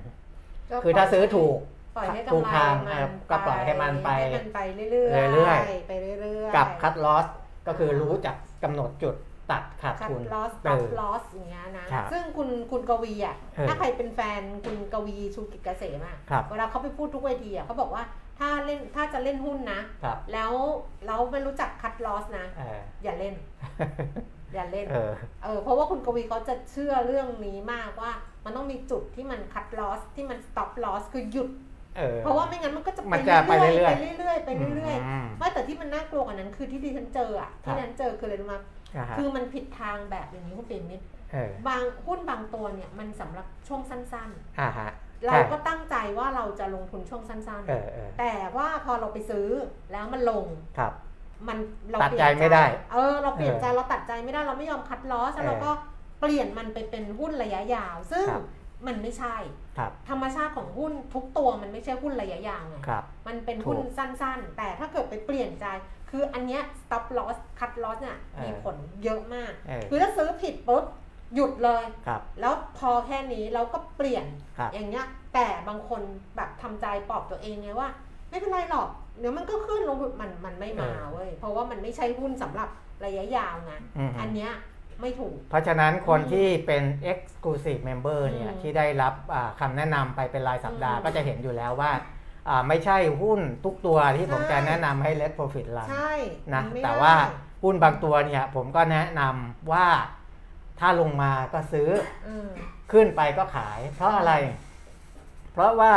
คือถ้าซื้อถูก ปล่อยให้ถูกำกไรทางมันครับก็ปล่อยให้มันไปให้มันไปเรื่อยๆเรื่อยไปเรื่อยๆกับ cut loss ก็คือรู้จักกำหนดจุดตัดขาดคัดทุนลอสเอตัดอลอสอย่างเงี้ยนะครับซึ่งคุณคุณกวีอะเออถ้าใครเป็นแฟนคุณกวีชูกิจเกษมอะครับเวลาเขาไปพูดทุกเวทีอะเขาบอกว่าถ้าเล่นถ้าจะเล่นหุ้นนะครับแล้วแล้วไม่รู้จักคัดลอสนะเอออย่าเล่น อย่าเล่นเออเออเพราะว่าคุณกวีเขาจะเชื่อเรื่องนี้มากว่า มันต้องมีจุดที่มันคัดลอสที่มัน stop loss คือหยุด เออเพราะว่าไม่งั้นมันก็จะมันจะไปเรื่อยๆไปเรื่อยๆไปเรื่อยอืมๆไม่แต่ที่มันน่ากลัวกว่านั้นคือที่ดิฉันเจออะครัที่บดิฉันเจอคืออะไรรู้ไหมอ่าฮะคือมันผิดทางแบบอย่างนี้คุณเปรมมิตรเออบางหุ้นบางตัวเนี่ยมันสำหรับช่วงสั้นอ่าฮะๆเราก็ตั้งใจว่าเราจะลงทุนช่วงสั้นเออเออๆแต่ว่าพอเราไปซื้อแล้วมันลงครับ มันเราตัดเปลี่ยนใจไม่ได้ เออ เราเปลี่ยนใจเออเราตัดใจไม่ได้เราไม่ยอมคัดลอสแล้วเราก็เปลี่ยนมันไปเป็นหุ้นระยะยาว ซึ่งครับมันไม่ใช่ครับ ธรรมชาติของหุ้นทุกตัวมันไม่ใช่หุ้นระยะยาวไงครับมันเป็นหุ้นถูกสั้นๆ แต่ถ้าเกิดไปเปลี่ยนใจ คืออันเนี้ย stop loss cut loss เนี่ยเออมีผลเยอะมากเออคือถ้าซื้อผิดปุ๊บหยุดเลยครับแล้วพอแค่นี้เราก็เปลี่ยนครับอย่างเงี้ย แต่บางคนแบบทำใจปลอบตัวเองไงว่า ไม่เป็นไรหรอกเดี๋ยวมันก็ขึ้นลงมันมันไม่มาเว้ยเพราะว่ามันไม่ใช่หุ้นสำหรับระยะยาวไงอืมอันเนี้ย ไม่ถูก เพราะฉะนั้นคนอืมที่เป็น exclusive member เนี่ยอืมที่ได้รับอ่าคำแนะนำไปเป็นรายสัปดาห์อืมก็จะเห็นอยู่แล้วว่าอ่าไม่ใช่หุ้นทุกตัวที่ผมใช่จะแนะนำให้ let profit run ใช่นะมัไม่แต่ได้ว่าหุ้นบางตัวเนี่ยผมก็แนะนำว่าถ้าลงมาก็ซื้ออืมขึ้นไปก็ขาย เพราะอะไร เพราะว่า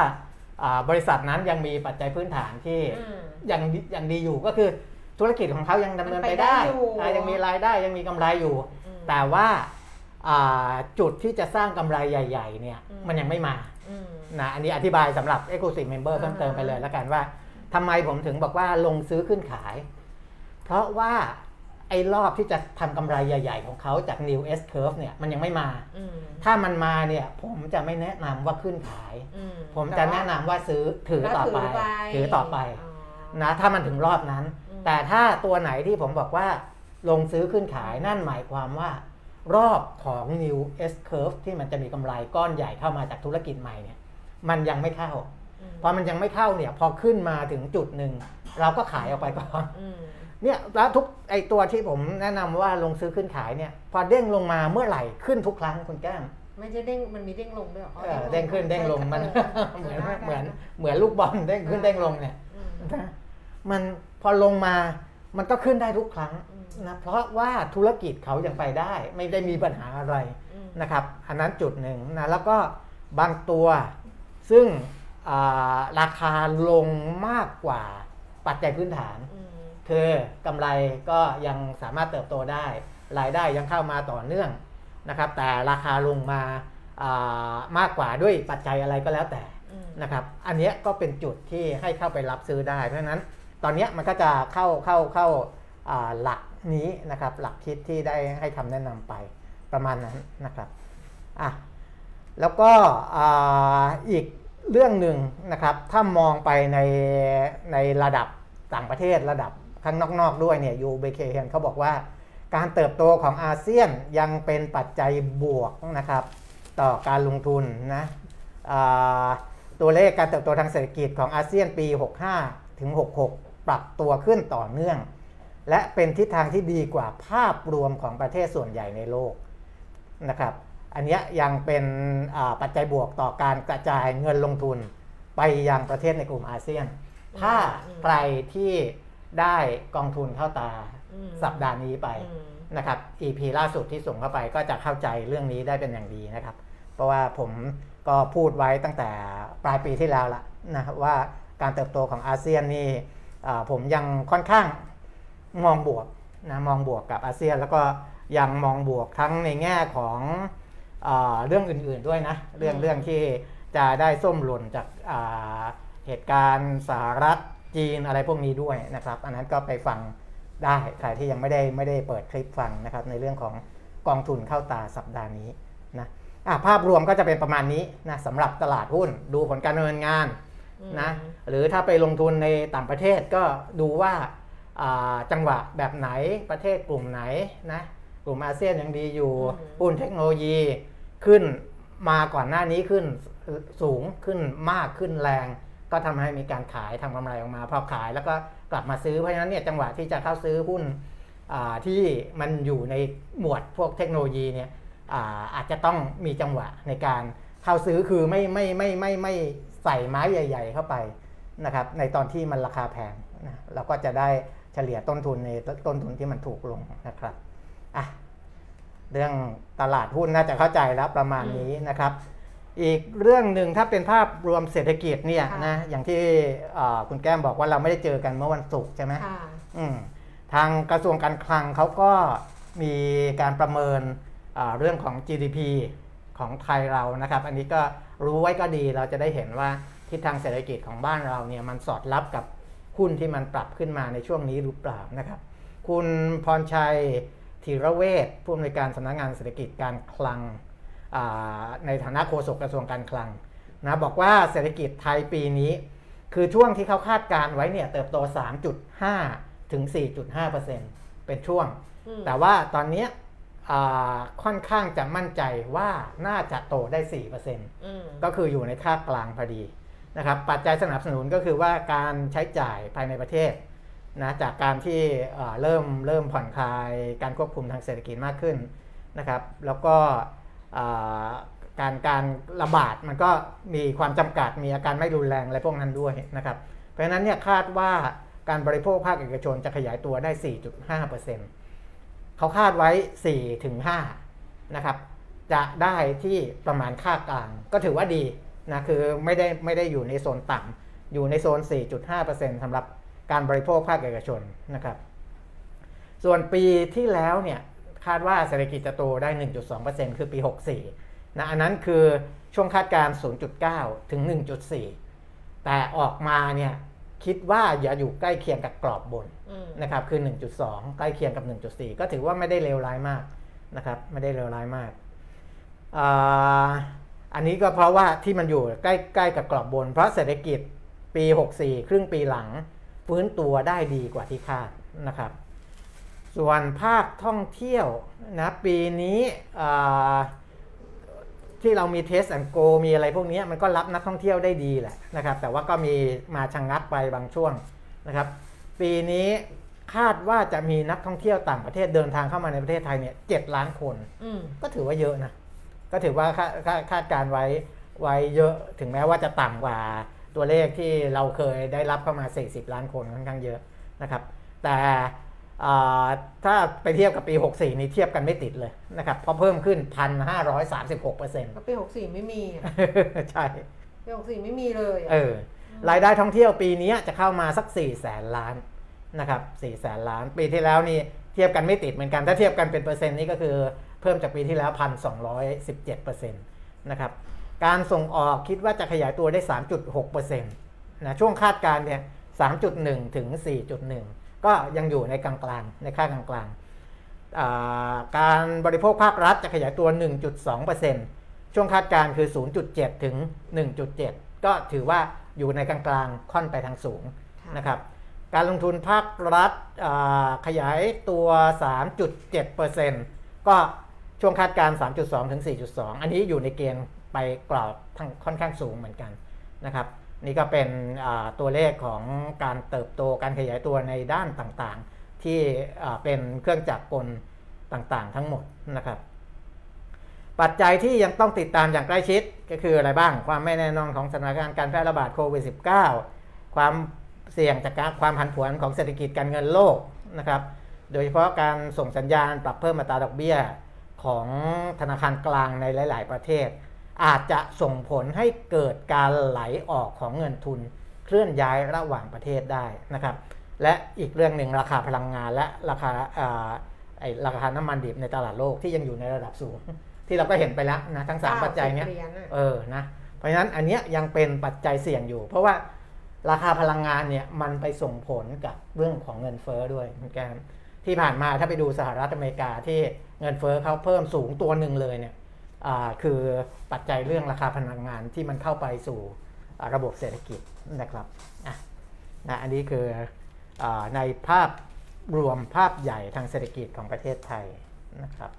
อ่าบริษัทนั้นยังมีปัจจัยพื้นฐานที่อืมยังดียังดีอยู่ก็คือ ธุรกิจของเขายังดำเนินมันไปไปได้ได้อยู่อ่ายังมีรายได้ยังมีกำไรอยู่อืมแต่ว่าอ่าจุดที่จะสร้างกำไรใหญ่ ๆ เนี่ยอืมมันยังไม่มาอืมนะอันนี้อธิบายสำหรับ Exclusive Member เพิ่มเติมไปเลยแล้วกันว่าทำไมผมถึงบอกว่าลงซื้อขึ้นขาย เพราะว่าไอ้รอบที่จะทำกำไรใหญ่ ๆ ของเขาจาก New S Curve เนี่ยมันยังไม่มาอืมถ้ามันมาเนี่ยผมจะไม่แนะนำว่าขึ้นขายอืมผมจะแนะนำว่าซื้อถือต่อไป ถือต่อไปอ๋อนะถ้ามันถึงรอบนั้นอืม แต่ถ้าตัวไหนที่ผมบอกว่า ลงซื้อขึ้นขายนั่นหมายความว่า รอบของ New S Curve ที่มันจะมีกำไรก้อนใหญ่เข้ามาจากธุรกิจใหม่เนี่ย มันยังไม่เข้าอืมพอมันยังไม่เข้าเนี่ยพอขึ้นมาถึงจุดหนึ่งเราก็ขายออกไปก่อนอืมเนี่ยแล้วทุกไอตัวที่ผมแนะนำว่าลงซื้อขึ้นขายเนี่ยพอเด้งลงมาเมื่อไหร่ขึ้นทุกครั้งคุณแก้มไม่ใช่เด้งมันมีเด้งลงด้วยหรออ๋อเออเด้งขึ้นเด้งลงมันใช่เหมือนได้เหมือนได้เหมือนลูกบอลเด้งขึ้นเด้งลงเนี่ยอืมนะมัน พอลงมามันก็ขึ้นได้ทุกครั้งอืมนะเพราะว่าธุรกิจเขายังไปได้ไม่ได้มีปัญหาอะไรอืมนะครับอันนั้นจุดหนึ่งนะแล้วก็บางตัวซึ่งอ่าราคาลงมากกว่าปัจจัยพื้นฐานอืมคือกำไรก็ยังสามารถเติบโตได้ รายได้ยังเข้ามาต่อเนื่องนะครับ แต่ราคาลงมาอ่ามากกว่าด้วยปัจจัยอะไรก็แล้วแต่อืมนะครับ อันเนี้ยก็เป็นจุดที่ให้เข้าไปรับซื้อได้เพราะฉะนั้น ตอนนี้มันก็จะเข้าเข้าเข้าาหลักนี้นะครับหลักคิดที่ได้ให้คำแนะนำไปประมาณนั้นนะครับอะแล้วก็อีกเรื่องหนึ่งนะครับถ้ามองไปในในระดับต่างประเทศระดับข้างนอกๆด้วยเนี่ยยูเบเคเฮนเขาบอกว่าการเติบโตของอาเซียนยังเป็นปัจจัยบวกนะครับต่อการลงทุนนะตัวเลขการเติบโตทางเศรษฐกิจของอาเซียนปี 65 ถึง 66 ปรับตัวขึ้นต่อเนื่อง และเป็นทิศทางที่ดีกว่าภาพรวมของประเทศส่วนใหญ่ในโลกนะครับ อันเนี้ยยังเป็นอ่าปัจจัยบวกต่อการกระจายเงินลงทุนไปยังประเทศในกลุ่มอาเซียน ถ้าใครที่ได้กองทุนเข้าตาอืมสัปดาห์นี้ไปอืมนะครับ EP ล่าสุดที่ส่งเข้าไปก็จะเข้าใจเรื่องนี้ได้เป็นอย่างดีนะครับ เพราะว่าผมก็พูดไว้ตั้งแต่ปลายปีที่แล้วละนะครับว่าการเติบโตของอาเซียนนี่อ่า ผมยังค่อนข้างมองบวกนะมองบวกกับอาเซียน แล้วก็ยังมองบวกทั้งในแง่ของอาเรื่องอื่นๆด้วยนะ เรื่องอืมเรื่องที่จะได้ส้มหล่นจากอ่าเหตุการณ์สหรัฐจีนอะไรพวกนี้ด้วยนะครับ อันนั้นก็ไปฟังได้ใครที่ยังไม่ได้ไม่ได้เปิดคลิปฟังนะครับ ในเรื่องของกองทุนเข้าตาสัปดาห์นี้นะอะภาพรวมก็จะเป็นประมาณนี้นะสำหรับตลาดหุ้นดูผลการดำเนินงาน นะหรือถ้าไปลงทุนในต่างประเทศก็ดูว่าอ่าจังหวะแบบไหนประเทศกลุ่มไหนนะกลุ่มอาเซียนยังดีอยู่อืมหุ้นเทคโนโลยีขึ้นมาก่อนหน้านี้ขึ้นสูงขึ้นมากขึ้นแรง ก็ทำให้มีการขายทำกำไรออกมาพอขายแล้วก็กลับมาซื้อเพราะฉะนั้นเนี่ยจังหวะที่จะเข้าซื้อหุ้นอ่าที่มันอยู่ในหมวดพวกเทคโนโลยีเนี่ยอาอาจจะต้องมีจังหวะในการเข้าซื้อคือไม่ไม่ไม่ไม่ไม่ ใส่ไม้ใหญ่ ๆ เข้าไปนะครับในตอนที่มันราคาแพงนะเราก็จะได้เฉลี่ยต้นทุนในต้นทุนที่มันถูกลงนะครับอะเรื่องตลาดหุ้นน่าจะเข้าใจแล้วประมาณนี้นะครับ อีกเรื่องหนึ่งถ้าเป็นภาพรวมเศรษฐกิจเนี่ยค่ะนะอย่างที่เอ่อคุณแก้มบอกว่าเราไม่ได้เจอกันเมื่อวันศุกร์ใช่ไหมค่ะอืมทางกระทรวงการคลังเขาก็มีการประเมินอ่าเรื่องของ GDP ของไทยเรานะครับ อันนี้ก็รู้ไว้ก็ดีเราจะได้เห็นว่าทิศทางเศรษฐกิจของบ้านเราเนี่ยมันสอดรับกับหุ้นที่มันปรับขึ้นมาในช่วงนี้หรือเปล่านะครับ คุณพรชัยธีระเวชผู้อำนวยการสำนักงานเศรษฐกิจการคลังอ่าในฐานะโฆษกกระทรวงการคลังนะบอกว่าเศรษฐกิจไทยปีนี้ คือช่วงที่เขาคาดการไว้เนี่ยเติบโต 3.5 ถึง 4.5%เป็นช่วงอืมแต่ว่าตอนเนี้ยอ่า ค่อนข้างจะมั่นใจว่าน่าจะโตได้4%อืมก็คืออยู่ในค่ากลางพอดีนะครับปัจจัยสนับสนุนก็คือว่าการใช้จ่ายภายในประเทศนะจากการที่เอ่อเริ่มเริ่มผ่อนคลายการควบคุมทางเศรษฐกิจมากขึ้นนะครับแล้วก็เอ่อการการระบาดมันก็มีความจำกัดมีอาการไม่รุนแรงอะไรพวกนั้นด้วยนะครับเพราะฉะนั้นเนี่ยคาดว่าการบริโภคภาคเอกชนจะขยายตัวได้ 4.5%เขาคาดไว้4ถึง5นะครับ จะได้ที่ประมาณค่ากลาง ก็ถือว่าดีนะ คือไม่ได้ไม่ได้อยู่ในโซนต่ำอยู่ในโซน 4.5%สำหรับการบริโภคภาคเอกชนนะครับ ส่วนปีที่แล้วเนี่ยคาดว่าเศรษฐกิจจะโตได้ 1.2%คือปี 64นะอันนั้นคือช่วงคาดการณ์0.9 ถึง 1.4 แต่ออกมาเนี่ย คิดว่าอย่าอยู่ใกล้เคียงกับกรอบบนอืมนะครับคือ 1.2 ใกล้เคียงกับ 1.4 ก็ถือว่าไม่ได้เลวร้ายมากนะครับไม่ได้เลวร้ายมากอ่าอันนี้ก็เพราะว่าที่มันอยู่ใกล้ใกล้กับกรอบบน เพราะเศรษฐกิจปี 64 ครึ่งปีหลัง ฟื้นตัวได้ดีกว่าที่คาดนะครับ ส่วนภาคท่องเที่ยวนะปีนี้อ่า ที่เรามีเทสแอนโกมีอะไรพวกนี้มันก็รับนักท่องเที่ยวได้ดีแหละนะครับ แต่ว่าก็มีมาชะงงักไปบางช่วงนะครับ ปีนี้คาดว่าจะมีนักท่องเที่ยวต่างประเทศเดินทางเข้ามาในประเทศไทยเนี่ยเจ็ดล้านคนอืมก็ถือว่าเยอะนะก็ถือว่าคาคาคาดการไว้ไว้เยอะถึงแม้ว่าจะต่ำกว่าตัวเลขที่เราเคยได้รับเข้ามา 40 ล้านคนค่อนข้างเยอะนะครับ แต่อ่า ถ้าไปเทียบกับปี 64 นี่เทียบกันไม่ติดเลยนะครับ เพราะเพิ่มขึ้น 1,536เปอร์เซ็นต์ก็ปีหกสี่ไม่มีอะใช่ ปีหกสี่ไม่มีเลยอะเออ รายได้ท่องเที่ยวปีนี้จะเข้ามาสัก 4 แสนล้านนะครับ4แสนล้าน ปีที่แล้วนี่เทียบกันไม่ติดเหมือนกัน ถ้าเทียบกันเป็นเปอร์เซ็นต์นี่ก็คือเพิ่มจากปีที่แล้ว 1,217เปอร์เซ็นต์นะครับ การส่งออกคิดว่าจะขยายตัวได้ 3.6เปอร์เซ็นต์นะ ช่วงคาดการณ์เนี่ย 3.1 ถึง 4.1 ก็ยังอยู่ในกลางๆในค่ากลางๆอ่าการบริโภคภาครัฐจะขยายตัว 1.2เปอร์เซ็นต์ช่วงคาดการณ์คือ 0.7 ถึง 1.7 ก็ถือว่าอยู่ในกลางๆค่อนไปทางสูงค่ะนะครับการลงทุนภาครัฐอ่าขยายตัว 3.7%ก็ช่วงคาดการณ์3.2 ถึง 4.2 อันนี้อยู่ในเกณฑ์ไปกรอบทั้งค่อนข้างสูงเหมือนกันนะครับ นี่ก็เป็นตัวเลขของการเติบโตการขยายตัวในด้านต่างๆ ที่เป็นเครื่องจักรกลต่างๆ ทั้งหมดนะครับ ปัจจัยที่ยังต้องติดตามอย่างใกล้ชิดก็คืออะไรบ้าง ความไม่แน่นอนของสถานการณ์การแพร่ระบาดโควิด -19 ความเสี่ยงจากการความผันผวนของเศรษฐกิจการเงินโลกนะครับ โดยเฉพาะการส่งสัญญาณปรับเพิ่มอัตราดอกเบี้ยของธนาคารกลางในหลาย ๆ ประเทศ อาจจะส่งผลให้เกิดการไหลออกของเงินทุนเคลื่อนย้ายระหว่างประเทศได้นะครับ และอีกเรื่องหนึ่งราคาพลังงานและราคาอ่าไอราคาน้ำมันดิบในตลาดโลกที่ยังอยู่ในระดับสูง ที่เราก็เห็นไปแล้วนะทั้งสามปัจจัยเนี้ยเหรียญอะเออนะเพราะฉะนั้นอันเนี้ยยังเป็นปัจจัยเสี่ยงอยู่ เพราะว่าราคาพลังงานเนี่ยมันไปส่งผลกับเรื่องของเงินเฟ้อด้วยเหมือนกันที่ผ่านมาถ้าไปดูสหรัฐอเมริกาที่เงินเฟ้อเขาเพิ่มสูงตัวหนึ่งเลยเนี่ยอ่า คือปัจจัยเรื่องราคาพลังงานที่มันเข้าไปสู่อ่าระบบเศรษฐกิจนะครับอะนะอันนี้คืออาในภาพรวมภาพใหญ่ทางเศรษฐกิจของประเทศไทยนะครับ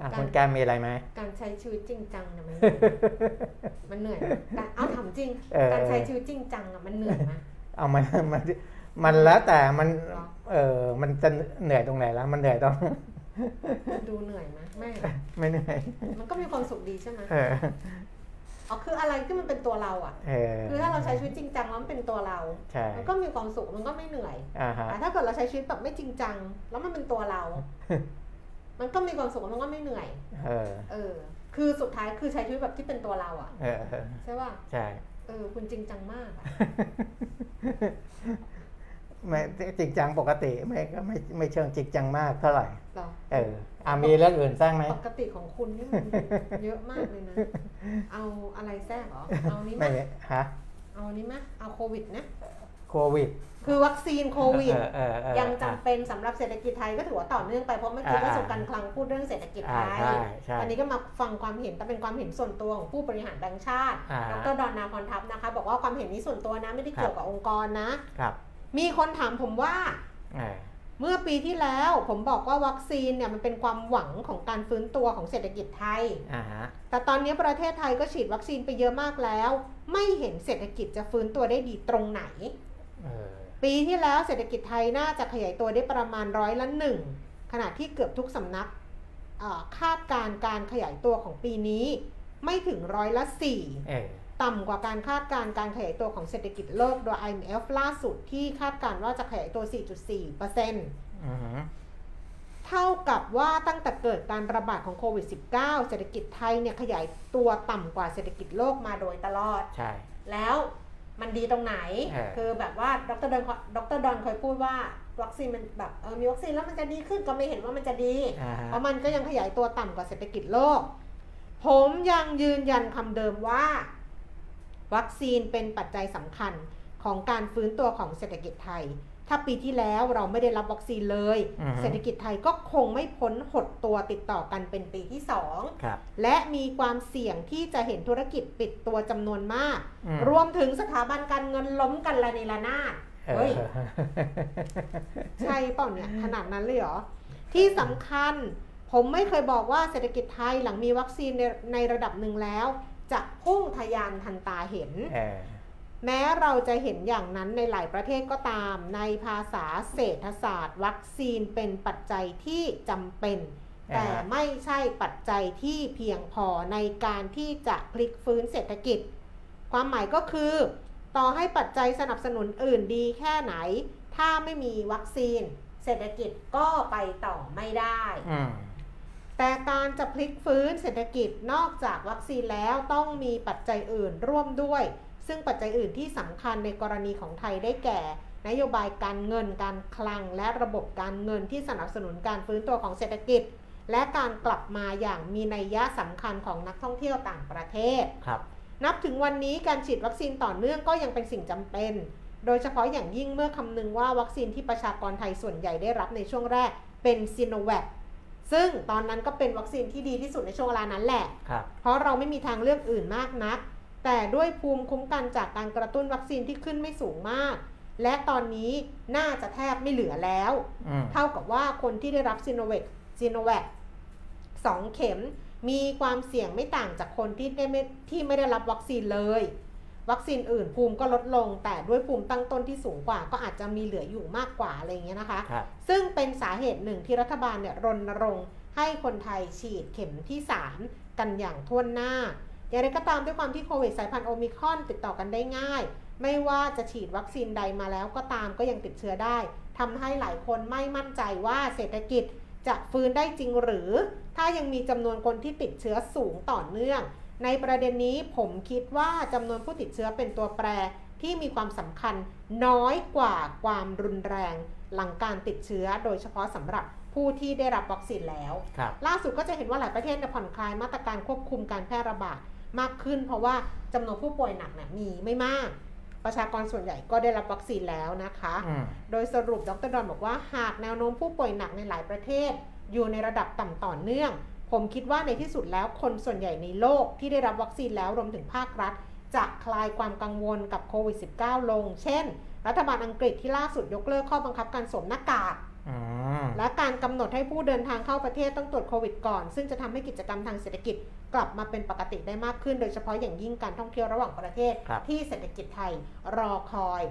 อะคุณแกมมีอะไรไหม การใช้ชีวิตจริงจังเนี่ยมันมันเหนื่อยนะการเอาถามจริงเออการใช้ชีวิตจริงจังอะมันเหนื่อยไหมเอามันมันมันแล้วแต่มันหรอเออมันจะเหนื่อยตรงไหนแล้วมันเหนื่อยตรงดูเหนื่อยไหม ไม่ไม่เหนื่อยมันก็มีความสุขดีใช่ไหมเอออ๋อคืออะไรที่มันเป็นตัวเราอะเออคือถ้าเราใช้ชีวิตจริงจังแล้วมันเป็นตัวเราใช่มันก็มีความสุขมันก็ไม่เหนื่อยอ่าฮะแต่ถ้าเกิดเราใช้ชีวิตแบบไม่จริงจัง แล้วมันเป็นตัวเรา มันก็มีความสุขมันก็ไม่เหนื่อย เออ เออ คือสุดท้ายคือใช้ชีวิตแบบที่เป็นตัวเราอะเออใช่ป่ะใช่ เออคุณจริงจังมากอะ ไม่จริงจังปกติไม่ก็ไม่ไม่เชิงจริงจังมากเท่าไหร่เหรอเอออ่ามีเรื่องอื่นสร้างไหมปกติของคุณนี่มันเยอะมากเลยนะ เอาอะไรแทรกเหรอเอานี้ไหมไม่ฮะเอานี้ไหมเอาโควิดนะโควิด คือวัคซีนโควิดเออเออเออยังจำเป็นสำหรับเศรษฐกิจไทยก็ถือว่าต่อเนื่องไปเพราะเมื่อกี้อ่ากระทรวงการคลังพูดเรื่องเศรษฐกิจไทอ่ายใช่ใช่อันนี้ก็มาฟังความเห็นแต่เป็นความเห็นส่วนตัวของผู้บริหารแบงก์ชาติอ่าดรดอนนาพรทัพนะคะ บอกว่าความเห็นนี้ส่วนตัวนะไม่ได้เกี่ยวกับองค์กรนะครับ มีคนถามผมว่าเออเมื่อปีที่แล้วผมบอกว่าวัคซีนเนี่ยมันเป็นความหวังของการฟื้นตัวของเศรษฐกิจไทยอ่าฮะแต่ตอนนี้ประเทศไทยก็ฉีดวัคซีนไปเยอะมากแล้ว ไม่เห็นเศรษฐกิจจะฟื้นตัวได้ดีตรงไหนเออปีที่แล้วเศรษฐกิจไทยน่าจะขยายตัวได้ประมาณร้อยละหนึ่งขณะที่เกือบทุกสำนักเอ่อคาดการณ์การขยายตัวของปีนี้ไม่ถึงร้อยละสี่เออ ต่ำกว่าการคาดการณ์การขยายตัวของเศรษฐกิจโลกโดย IMF ล่าสุดที่คาดการณ์ว่าจะขยายตัว 4.4%อือฮึเท่ากับว่าตั้งแต่เกิดการระบาดของโควิด -19 เศรษฐกิจไทยเนี่ยขยายตัวต่ำกว่าเศรษฐกิจโลกมาโดยตลอด ใช่ แล้วมันดีตรงไหนเออคือแบบว่าดรดอนดรดอนเคยพูดว่าวัคซีนมันแบบเออมีวัคซีนแล้วมันจะดีขึ้นก็ไม่เห็นว่ามันจะดีอ่าฮะเพราะมันก็ยังขยายตัวต่ำกว่าเศรษฐกิจโลก ผมยังยืนยันคำเดิมว่า วัคซีนเป็นปัจจัยสำคัญของการฟื้นตัวของเศรษฐกิจไทย ถ้าปีที่แล้วเราไม่ได้รับวัคซีนเลยอือฮึเศรษฐกิจไทยก็คงไม่พ้นหดตัวติดต่อกันเป็นปีที่สองครับและมีความเสี่ยงที่จะเห็นธุรกิจปิดตัวจำนวนมากอืมรวมถึงสถาบันการเงินล้มกันละเนระนาดเออเฮ้ยใช่เปล่าเนี่ยขนาดนั้นเลยเหรอ ที่สำคัญผมไม่เคยบอกว่าเศรษฐกิจไทยหลังมีวัคซีนในในระดับหนึ่งแล้ว จะพุ่งทะยานทันตาเห็นเออแม้เราจะเห็นอย่างนั้นในหลายประเทศก็ตาม ในภาษาเศรษฐศาสตร์ วัคซีนเป็นปัจจัยที่จำเป็น แต่อ่าฮะไม่ใช่ปัจจัยที่เพียงพอในการที่จะพลิกฟื้นเศรษฐกิจ ความหมายก็คือ ต่อให้ปัจจัยสนับสนุนอื่นดีแค่ไหน ถ้าไม่มีวัคซีน เศรษฐกิจก็ไปต่อไม่ได้อืม แต่การจะพลิกฟื้นเศรษฐกิจนอกจากวัคซีนแล้วต้องมีปัจจัยอื่นร่วมด้วย ซึ่งปัจจัยอื่นที่สำคัญในกรณีของไทยได้แก่ นโยบายการเงินการคลัง และระบบการเงินที่สนับสนุนการฟื้นตัวของเศรษฐกิจ และการกลับมาอย่างมีนัยยะสำคัญของนักท่องเที่ยวต่างประเทศครับ นับถึงวันนี้การฉีดวัคซีนต่อเนื่องก็ยังเป็นสิ่งจำเป็น โดยเฉพาะอย่างยิ่งเมื่อคำนึงว่าวัคซีนที่ประชากรไทยส่วนใหญ่ได้รับในช่วงแรกเป็นซีโนแวค ซึ่งตอนนั้นก็เป็นวัคซีนที่ดีที่สุดในช่วงเวลานั้นแหละครับเพราะเราไม่มีทางเลือกอื่นมากนัก แต่ด้วยภูมิคุ้มกันจากการกระตุ้นวัคซีนที่ขึ้นไม่สูงมาก และตอนนี้น่าจะแทบไม่เหลือแล้วอืมเท่ากับว่าคนที่ได้รับซีโนแวคซีโนแวคสองเข็มมีความเสี่ยงไม่ต่างจากคนที่ได้ไม่ที่ไม่ได้รับวัคซีนเลย วัคซีนอื่นภูมิก็ลดลง แต่ด้วยภูมิตั้งต้นที่สูงกว่า ก็อาจจะมีเหลืออยู่มากกว่าอะไรอย่างเงี้ยนะคะครับซึ่งเป็นสาเหตุหนึ่งที่รัฐบาลเนี่ยรณรงค์ให้คนไทยฉีดเข็มที่ 3 กันอย่างท่วนหน้า อย่างไรก็ตามด้วยความที่โควิดสายพันธุ์โอมิครอนติดต่อกันได้ง่าย ไม่ว่าจะฉีดวัคซีนใดมาแล้วก็ตามก็ยังติดเชื้อได้ทำให้หลายคนไม่มั่นใจว่าเศรษฐกิจจะฟื้นได้จริงหรือ ถ้ายังมีจำนวนคนที่ติดเชื้อสูงต่อเนื่อง ในประเด็นนี้ผมคิดว่าจำนวนผู้ติดเชื้อเป็นตัวแปรที่มีความสำคัญน้อยกว่าความรุนแรง หลังการติดเชื้อโดยเฉพาะสำหรับผู้ที่ได้รับวัคซีนแล้วครับล่าสุดก็จะเห็นว่าหลายประเทศเนี่ยผ่อนคลายมาตรการควบคุมการแพร่ระบาดมากขึ้น เพราะว่าจำนวนผู้ป่วยหนักเนี่ยมีไม่มาก ประชากรส่วนใหญ่ก็ได้รับวัคซีนแล้วนะคะอืมโดยสรุปดรดอนบอกว่าหากแนวโน้มผู้ป่วยหนักในหลายประเทศ อยู่ในระดับต่ำต่อเนื่อง ผมคิดว่าในที่สุดแล้วคนส่วนใหญ่ในโลกที่ได้รับวัคซีนแล้วรวมถึงภาครัฐ จะคลายความกังวลกับโควิด -19 ลง เช่น รัฐบาลอังกฤษที่ล่าสุดยกเลิกข้อบังคับการสวมหน้ากากอืมและการกำหนดให้ผู้เดินทางเข้าประเทศต้องตรวจโควิดก่อน ซึ่งจะทำให้กิจกรรมทางเศรษฐกิจกลับมาเป็นปกติได้มากขึ้น โดยเฉพาะอย่างยิ่งการท่องเที่ยวระหว่างประเทศครับที่เศรษฐกิจไทยรอคอย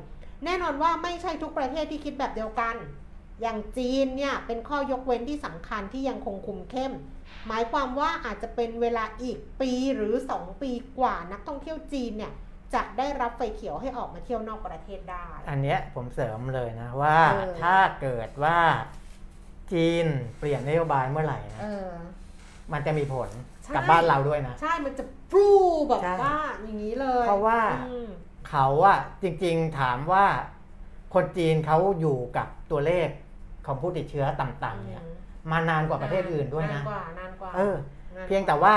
แน่นอนว่าไม่ใช่ทุกประเทศที่คิดแบบเดียวกัน อย่างจีนเนี่ยเป็นข้อยกเว้นที่สำคัญที่ยังคงคุมเข้ม หมายความว่าอาจจะเป็นเวลาอีกปีหรือ 2 ปีกว่านักท่องเที่ยวจีนเนี่ยจะได้รับไฟเขียวให้ออกมาเที่ยวนอกประเทศได้ อันเนี้ยผมเสริมเลยนะว่าเออถ้าเกิดว่าจีนเปลี่ยนนโยบายเมื่อไหร่นะเออมันจะมีผลใช่กับบ้านเราด้วยนะ ใช่ มันจะปรูแบบใช่ว่าอย่างนี้เลย เพราะว่าอืมเขาอะจริงๆถามว่าคนจีนเขาอยู่กับตัวเลขของผู้ติดเชื้อต่ำๆเนี่ย มานานกว่าประเทศอื่นด้วยนะนานกว่านานกว่าเออนานเพียงแต่ว่า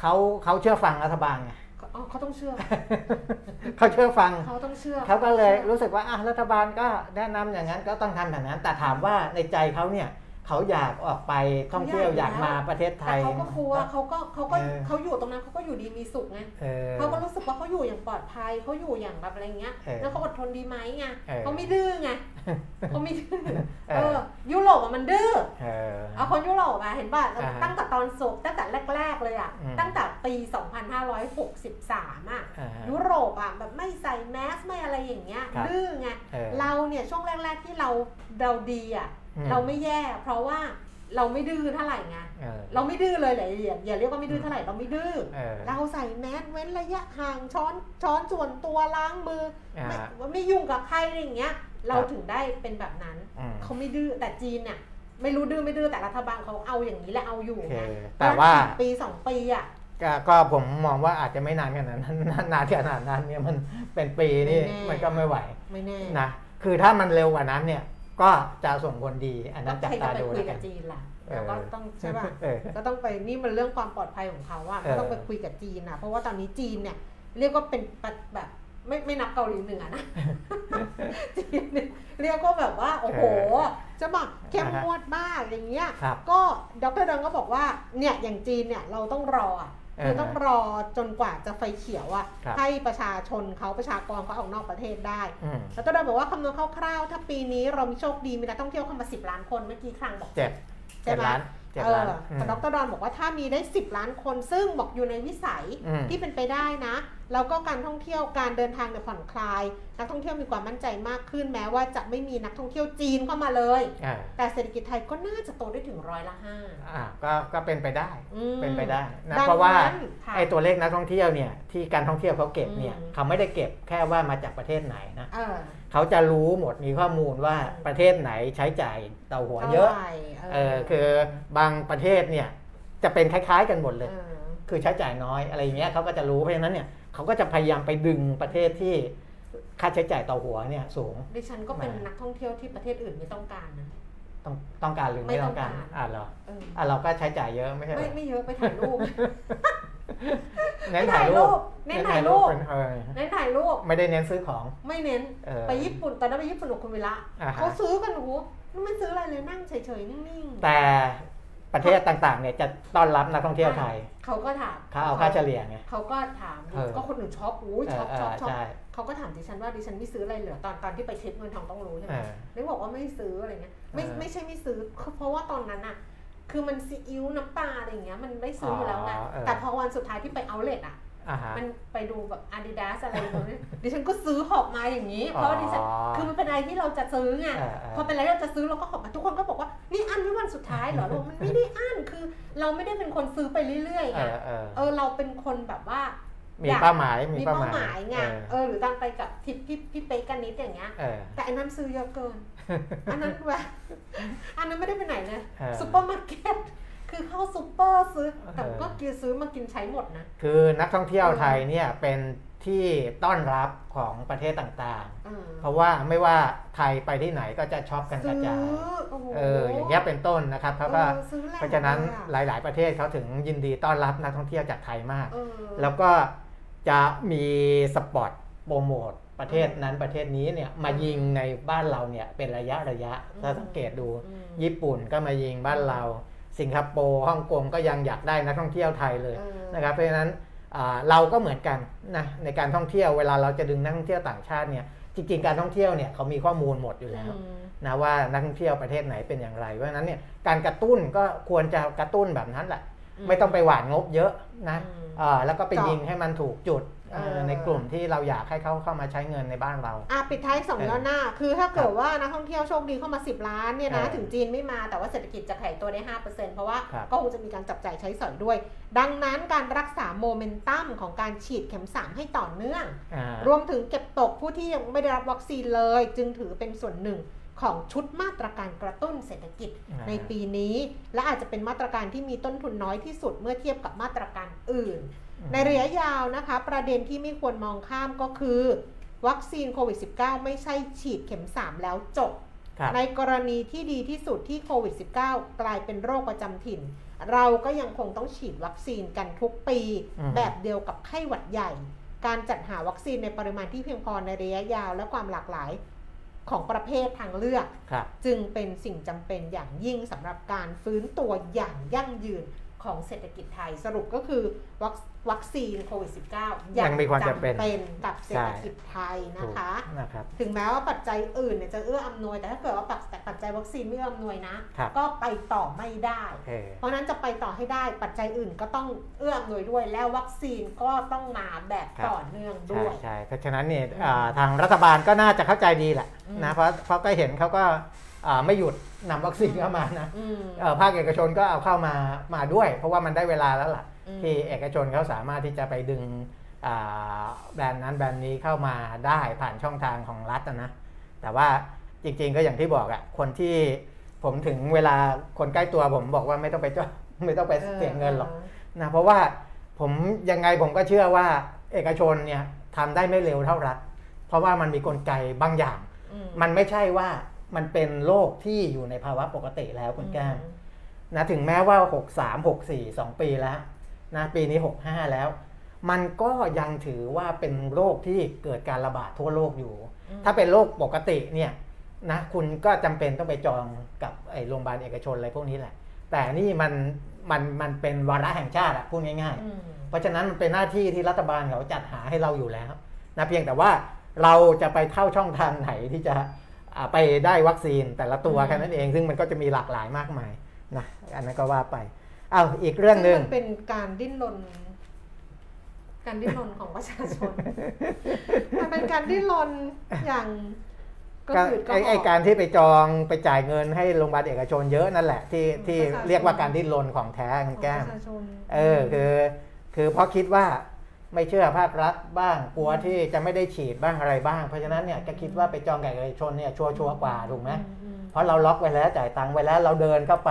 เขาเขาเชื่อฟังรัฐบาลไงอ๋อเขาต้องเชื่อ เขาเชื่อฟังเขาต้องเชื่อเขาก็เลยรู้สึกว่าอะรัฐบาลก็แนะนำอย่างนั้นก็ต้องทำแบบนั้น แต่ถามว่าในใจเขาเนี่ย เขาอยากออกไปท่องเที่ยวอยากมาประเทศไทแต่ยเขาก็กลัวเขาก็เขาก็เออเขาอยู่ตรงนั้นเขาก็อยู่ดีมีสุขไงเออเขาก็รู้สึกว่าเขาอยู่อย่างปลอดภัยเขาอยู่อย่างแบบอะไรเงี้ยเออแล้วเขาอดทนดีไหมไงเออเขาไม่ดื้อไงเขาไม่ดื้อเอเอออยุโรปอะมันดื้อเออเอาคนยุโรปอะเห็นป่ะอ่าฮะตั้งแต่ตอนศพตั้งแต่แรก ๆ เลยอะอืมตั้งแต่ปี 2563อะอ่าฮะยุโรปอะแบบไม่ใส่แมสไม่อะไรอย่างเงี้ยครับดื้อไงเออเราเนี่ยช่วงแรก ๆที่เราเราดีอะอืม เราไม่แย่ เพราะว่าเราไม่ดื้อเท่าไหร่ไงเออเราไม่ดื้อเลยแหละอย่าอย่าเรียกว่าไม่ดื้อเท่าไหร่เราไม่ดื้อเออเราใส่แมสเว้นระยะห่างช้อนช้อนส่วนตัวล้างมืออ่าไม่ไม่ยุ่งกับใครอะไรอย่างเงี้ย เราครับถึงได้เป็นแบบนั้นอืมเขาไม่ดื้อแต่จีนเนี่ยไม่รู้ดื้อไม่ดื้อแต่รัฐบาลเขาเอาอย่างนี้และเอาอยู่โอเคไงแต่ว่าปีสองปีอะก็ก็ผมมองว่าอาจจะไม่นานขนาดนั้นนานขนาดนั้นเนี่ยมันเป็นปีนี่ไม่แน่มันก็ไม่ไหวไม่แน่นะคือถ้ามันเร็วกว่านั้นเนี่ย ก็จะส่งผลดี อันนั้นจับใครจะตาไปดูคุยแล้วกักับนจีนล่ะเออเราก็ต้องใช่ป่ะเออก็ต้องไปนี่มันเรื่องความปลอดภัยของเขาอะเออก็ต้องไปคุยกับจีนอะเพราะว่าตอนนี้จีนเนี่ย เรียกว่าเป็นแบบแบบไม่ไม่นับเกาหลีเหนือนะจีนเนี่ยเรียกว่าแบบว่า โอ้โห จะบอกเข้มงวดมากอย่างเงี้ยครับก็ดรดังก็บอกว่าเนี่ยอย่างจีนเนี่ยเราต้องรออะ คือต้องรอจนกว่าจะไฟเขียวอะครับให้ประชาชนเขาประชากรเขาออกนอกประเทศได้อืมแล้วก็ได้บอกว่าคำนวณคร่าวๆถ้าปีนี้เรามีโชคดีมีนักท่องเที่ยวเข้ามา 10 ล้านคนเมื่อกี้ครั้งบอกเจ็ดใช่เจ็ดไหมล้าน เจ็ดเอล้านออืแต่มดรดอนบอกว่าถ้ามีได้ 10 ล้านคน ซึ่งบอกอยู่ในวิสัยอืม ที่เป็นไปได้นะ แล้วก็การท่องเที่ยวการเดินทางเนี่ยผ่อนคลาย นักท่องเที่ยวมีความมั่นใจมากขึ้นแม้ว่าจะไม่มีนักท่องเที่ยวจีนเข้ามาเลย อ่าแต่เศรษฐกิจไทยก็น่าจะโตได้ถึงร้อยละห้าอ่าก็ก็เป็นไปได้ อืมเป็นไปได้นะดังเพราะว่านั้นค่ะ ไอ้ตัวเลขนักท่องเที่ยวเนี่ยที่การท่องเที่ยวเขาเก็บเนี่ยอืม เขาไม่ได้เก็บแค่ว่ามาจากประเทศไหนนะ เออ เขาจะรู้หมดมีข้อมูลว่าอืมประเทศไหนใช้จ่ายเต่าหัวเยอะท่าไหร่เออคือบางประเทศเนี่ยจะเป็นคล้าย ๆ กันหมดเลยเออคือใช้จ่ายน้อยอะไรอย่างเงี้ยเขาก็จะรู้เพราะฉะนั้นเนี่ยเขาก็จะพยายามไปดึงประเทศที่ค่าใช้จ่ายต่อหัวเนี่ยสูง ดิฉันก็เป็นมานันักท่องเที่ยวที่ประเทศอื่นไม่ต้องการนะ ต้องต้องการหรือไม่ไม่ต้ต้อองงกาการรอ่าเหรอเอออะเราก็ใช้จ่ายเยอะไม่ใช่เหรไม่อไม่เยอะไปถ่ายรูปเน้นถ่ายรูปเน้นถ่ายรูปเป็นเออเน้นถ่ายรูปไม่ได้เน้นซื้อของ ไม่เน้นเออไปญี่ปุ่นตอนนั้นไปญี่ปุ่นกับคุณวิระอ่าฮะเขาซื้อกันโอ้โหไม่ซื้ออะไรเลยนั่งเฉยๆนิ่งๆแต่ประเทศต่างๆเนี่ยจะต้อนรับนักท่องเที่ยวไทย เขาก็ถามเขาเอาค่าเฉลี่ยไงเขาก็ถามเออก็คนอื่นช็อปอู้ยเอช็ออปเอช็ออปช็อปใช่ เขาก็ถามดิฉันว่าดิฉันไม่ซื้ออะไรเหลือตอนตอนที่ไปทริปเงินทองต้องรู้ใช่ไหเอมอนึกบอกว่าไม่ซื้ออะไรเงี้ยไม่เออไม่ใช่ไม่ซื้อ เพราะว่าตอนนั้นอะคือมันซีอิ๊วน้ำปลาอะไรอย่างเงี้ยมันไม่ซื้ออยู่แล้วไงอ๋อเออแต่พอวันสุดท้ายที่ไปเอาเลทอะอ่าฮะมันไปดูแบบอาดิดาสอะไรแบบนี้ดิฉันก็ซื้อหอบมาอย่างนี้ เพราะว่าดิฉันอ๋อคือมันเป็นอะไรที่เราจะซื้อไงเออเออพอเป็นอะไรที่เราจะซื้อเราก็หอบมาทุกคนก็บอกว่านี่อันไว้วันสุดท้ายเหรอเราบอกมันไม่ได้อันคือ เราไม่ได้เป็นคนซื้อไปเรื่อยๆเอไงอเออเออเราเป็นคนแบบว่า มีอยากเป้าหมายมีมีเป้าเป้าหมามหายยไงเออเออหรือตอนไปกับทริปพี่พี่เป๊กกันนิดอย่างเงี้ยเออแต่อันนั้นซื้อเยอะเกิน อันนั้นแบบอันนั้นไม่ได้ไปไหนเลยเออซูเปอร์มาร์เก็ตคือเข้าซูเปอร์ซื้อแต่เออก็กินซื้อมากินใช้หมดนะคือนักท่องเที่ยวเออไทยเนี่ยเป็นที่ต้อนรับของประเทศต่างเออๆเพราะว่าไม่ว่าไทยไปที่ไหนก็จะช็อปกันซื้อกระจายโอ้โหเอออย่างเงี้ยเป็นต้นนะครับเขาก็ออซื้อแหลกเพราะฉะนั้นลยอหลาย ๆ ประเทศเขาถึงยินดีต้อนรับนักท่องเที่ยวจากไทยมากเออแล้วก็ จะมี spot promote ประเทศนั้นประเทศนี้เนี่ยมายิงในบ้านเราเนี่ยเป็นระยะระยะอืมถ้าสังเกตดูอืมญี่ปุ่นก็มายิงบ้านเรา สิงคโปร์ฮ่องกงก็ยังอยากได้นักท่องเที่ยวไทยเลยเออนะครับเพราะฉะนั้นอ่าเราก็เหมือนกันนะในการท่องเที่ยวเวลาเราจะดึงนักท่องเที่ยวต่างชาติเนี่ยจริงๆการท่องเที่ยวเนี่ยเขามีข้อมูลหมดอยู่แล้วอืมนะว่านักท่องเที่ยวประเทศไหนเป็นอย่างไรเพราะฉะนั้นเนี่ยการกระตุ้นก็ควรจะกระตุ้นแบบนั้นแหละอืมไม่ต้องไปหวานงบเยอะนะอืมอ่า แล้วก็ไปเจาะยิงให้มันถูกจุดเออเออในกลุ่มที่เราอยากให้เขาเข้ามาใช้เงินในบ้านเรา อะปิดท้ายสองเออย้อนหน้า คือถ้าเกิดว่านักท่องเที่ยวโชคดีเข้ามา 10 ล้านเนี่ยนะเออถึงจีนไม่มาแต่ว่าเศรษฐกิจจะขยายตัวได้ 5%เพราะว่าครับก็คงจะมีการจับจ่ายใช้สอยด้วย ดังนั้นการรักษาโมเมนตัมของการฉีดเข็ม 3 ให้ต่อเนื่องอ่ารวมถึงเก็บตกผู้ที่ยังไม่ได้รับวัคซีนเลย จึงถือเป็นส่วนหนึ่ง ของชุดมาตรการกระตุ้นเศรษฐกิจอ่าในปีนี้ และอาจจะเป็นมาตรการที่มีต้นทุนน้อยที่สุดเมื่อเทียบกับมาตรการอื่น ในระยะยาวนะคะ ประเด็นที่ไม่ควรมองข้ามก็คือ วัคซีนโควิด -19 ไม่ใช่ฉีดเข็ม 3 แล้วจบครับในกรณีที่ดีที่สุดที่โควิด -19 กลายเป็นโรคประจำถิ่น เราก็ยังคงต้องฉีดวัคซีนกันทุกปีอืมแบบเดียวกับไข้หวัดใหญ่ การจัดหาวัคซีนในปริมาณที่เพียงพอในระยะยาวและความหลากหลาย ของประเภททางเลือกครับจึงเป็นสิ่งจำเป็นอย่างยิ่งสำหรับการฟื้นตัวอย่างยั่งยืน ของเศรษฐกิจไทยสรุปก็คือวัควัคซีนโควิด -19 ยังมีความจำเป็นกับเศรษฐกิจไทยนะคะถูกนะครับ ถึงแม้ว่าปัจจัยอื่นเนี่ยจะเอื้ออำนวย แต่ถ้าเกิดว่าปัจจัยวัคซีนไม่เอื้ออำนวยนะครับก็ไปต่อไม่ได้โอเคเพราะฉะนั้นจะไปต่อให้ได้ปัจจัยอื่นก็ต้องเอื้ออำนวยด้วย แล้ววัคซีนก็ต้องมาแบบครับต่อเนื่องใช่ด้วยใช่เพราะฉะนั้นเนี่ยอืมอ่าทางรัฐบาลก็น่าจะเข้าใจดีแหละอืมนะเพราะเพราะก็เห็นเขาก็อ่า ไม่หยุดนำวัคซีนเข้ามานะอืมเอ่อภาคเอกชนก็เอาเข้ามามาด้วย เพราะว่ามันได้เวลาแล้วล่ะอืมที่เอกชนเขาสามารถที่จะไปดึงอ่าแบรนด์นั้นแบรนด์นี้เข้ามาได้ผ่านช่องทางของรัฐอะนะ แต่ว่าจริงๆก็อย่างที่บอกอะคนที่ผมถึงเวลาคนใกล้ตัวผมบอกว่าไม่ต้องไปจ้ไม่ต้องไปเสียเงินหรอกนะเพราะว่าผมยังไงผมก็เชื่อว่าเอกชนเนี่ยทำได้ไม่เร็วเท่ารัฐ เพราะว่ามันมีกลไกบางอย่างอืมมันไม่ใช่ว่า มันเป็นโรคที่อยู่ในภาวะปกติแล้วคุณแก้มนะถึงแม้ว่า 63 64 2 ปีแล้วนะปีนี้ 65 แล้ว มันก็ยังถือว่าเป็นโรคที่เกิดการระบาดทั่วโลกอยู่อืมถ้าเป็นโรคปกติเนี่ยนะคุณก็จำเป็นต้องไปจองกับไอ้โรงพยาบาลเอกชนอะไรพวกนี้แหละ แต่นี่มันมันมันเป็นวาระแห่งชาติอะพูดง่ายๆอืมเพราะฉะนั้นมันเป็นหน้าที่ที่รัฐบาลเขาจัดหาให้เราอยู่แล้วนะเพียงแต่ว่าเราจะไปเข้าช่องทางไหนที่จะอ่า ไปได้วัคซีนแต่ละตัวอืมแค่นั้นเอง ซึ่งมันก็จะมีหลากหลายมากมายนะอันนั้นก็ว่าไปเอาอีกเรื่องหนึ่งซึ่มันเป็นการดิ้นรนการดิ้นรนของประชาชนมันเป็นการดิ้นรนอย่างก็ก็คือก็ไอ้ไอ้การที่ไปจองไปจ่ายเงินให้โรงพยาบาลเอกชนเยอะนั่นแหละ ที่ที่เรียกว่าการดิ้นรนของแท้คุณแก้มประชาชนเออคือ คือเพราะคิดว่า ไม่เชื่อภาครัฐบ้างกลัวที่จะไม่ได้ฉีดบ้างอะไรบ้าง เพราะฉะนั้นเนี่ยก็คิดว่าไปจองกับเอกชนเนี่ยชัวร์ๆกว่าถูกไหมอืมเพราะเราล็อกไว้แล้วจ่ายตังค์ไว้แล้วเราเดินเข้าไป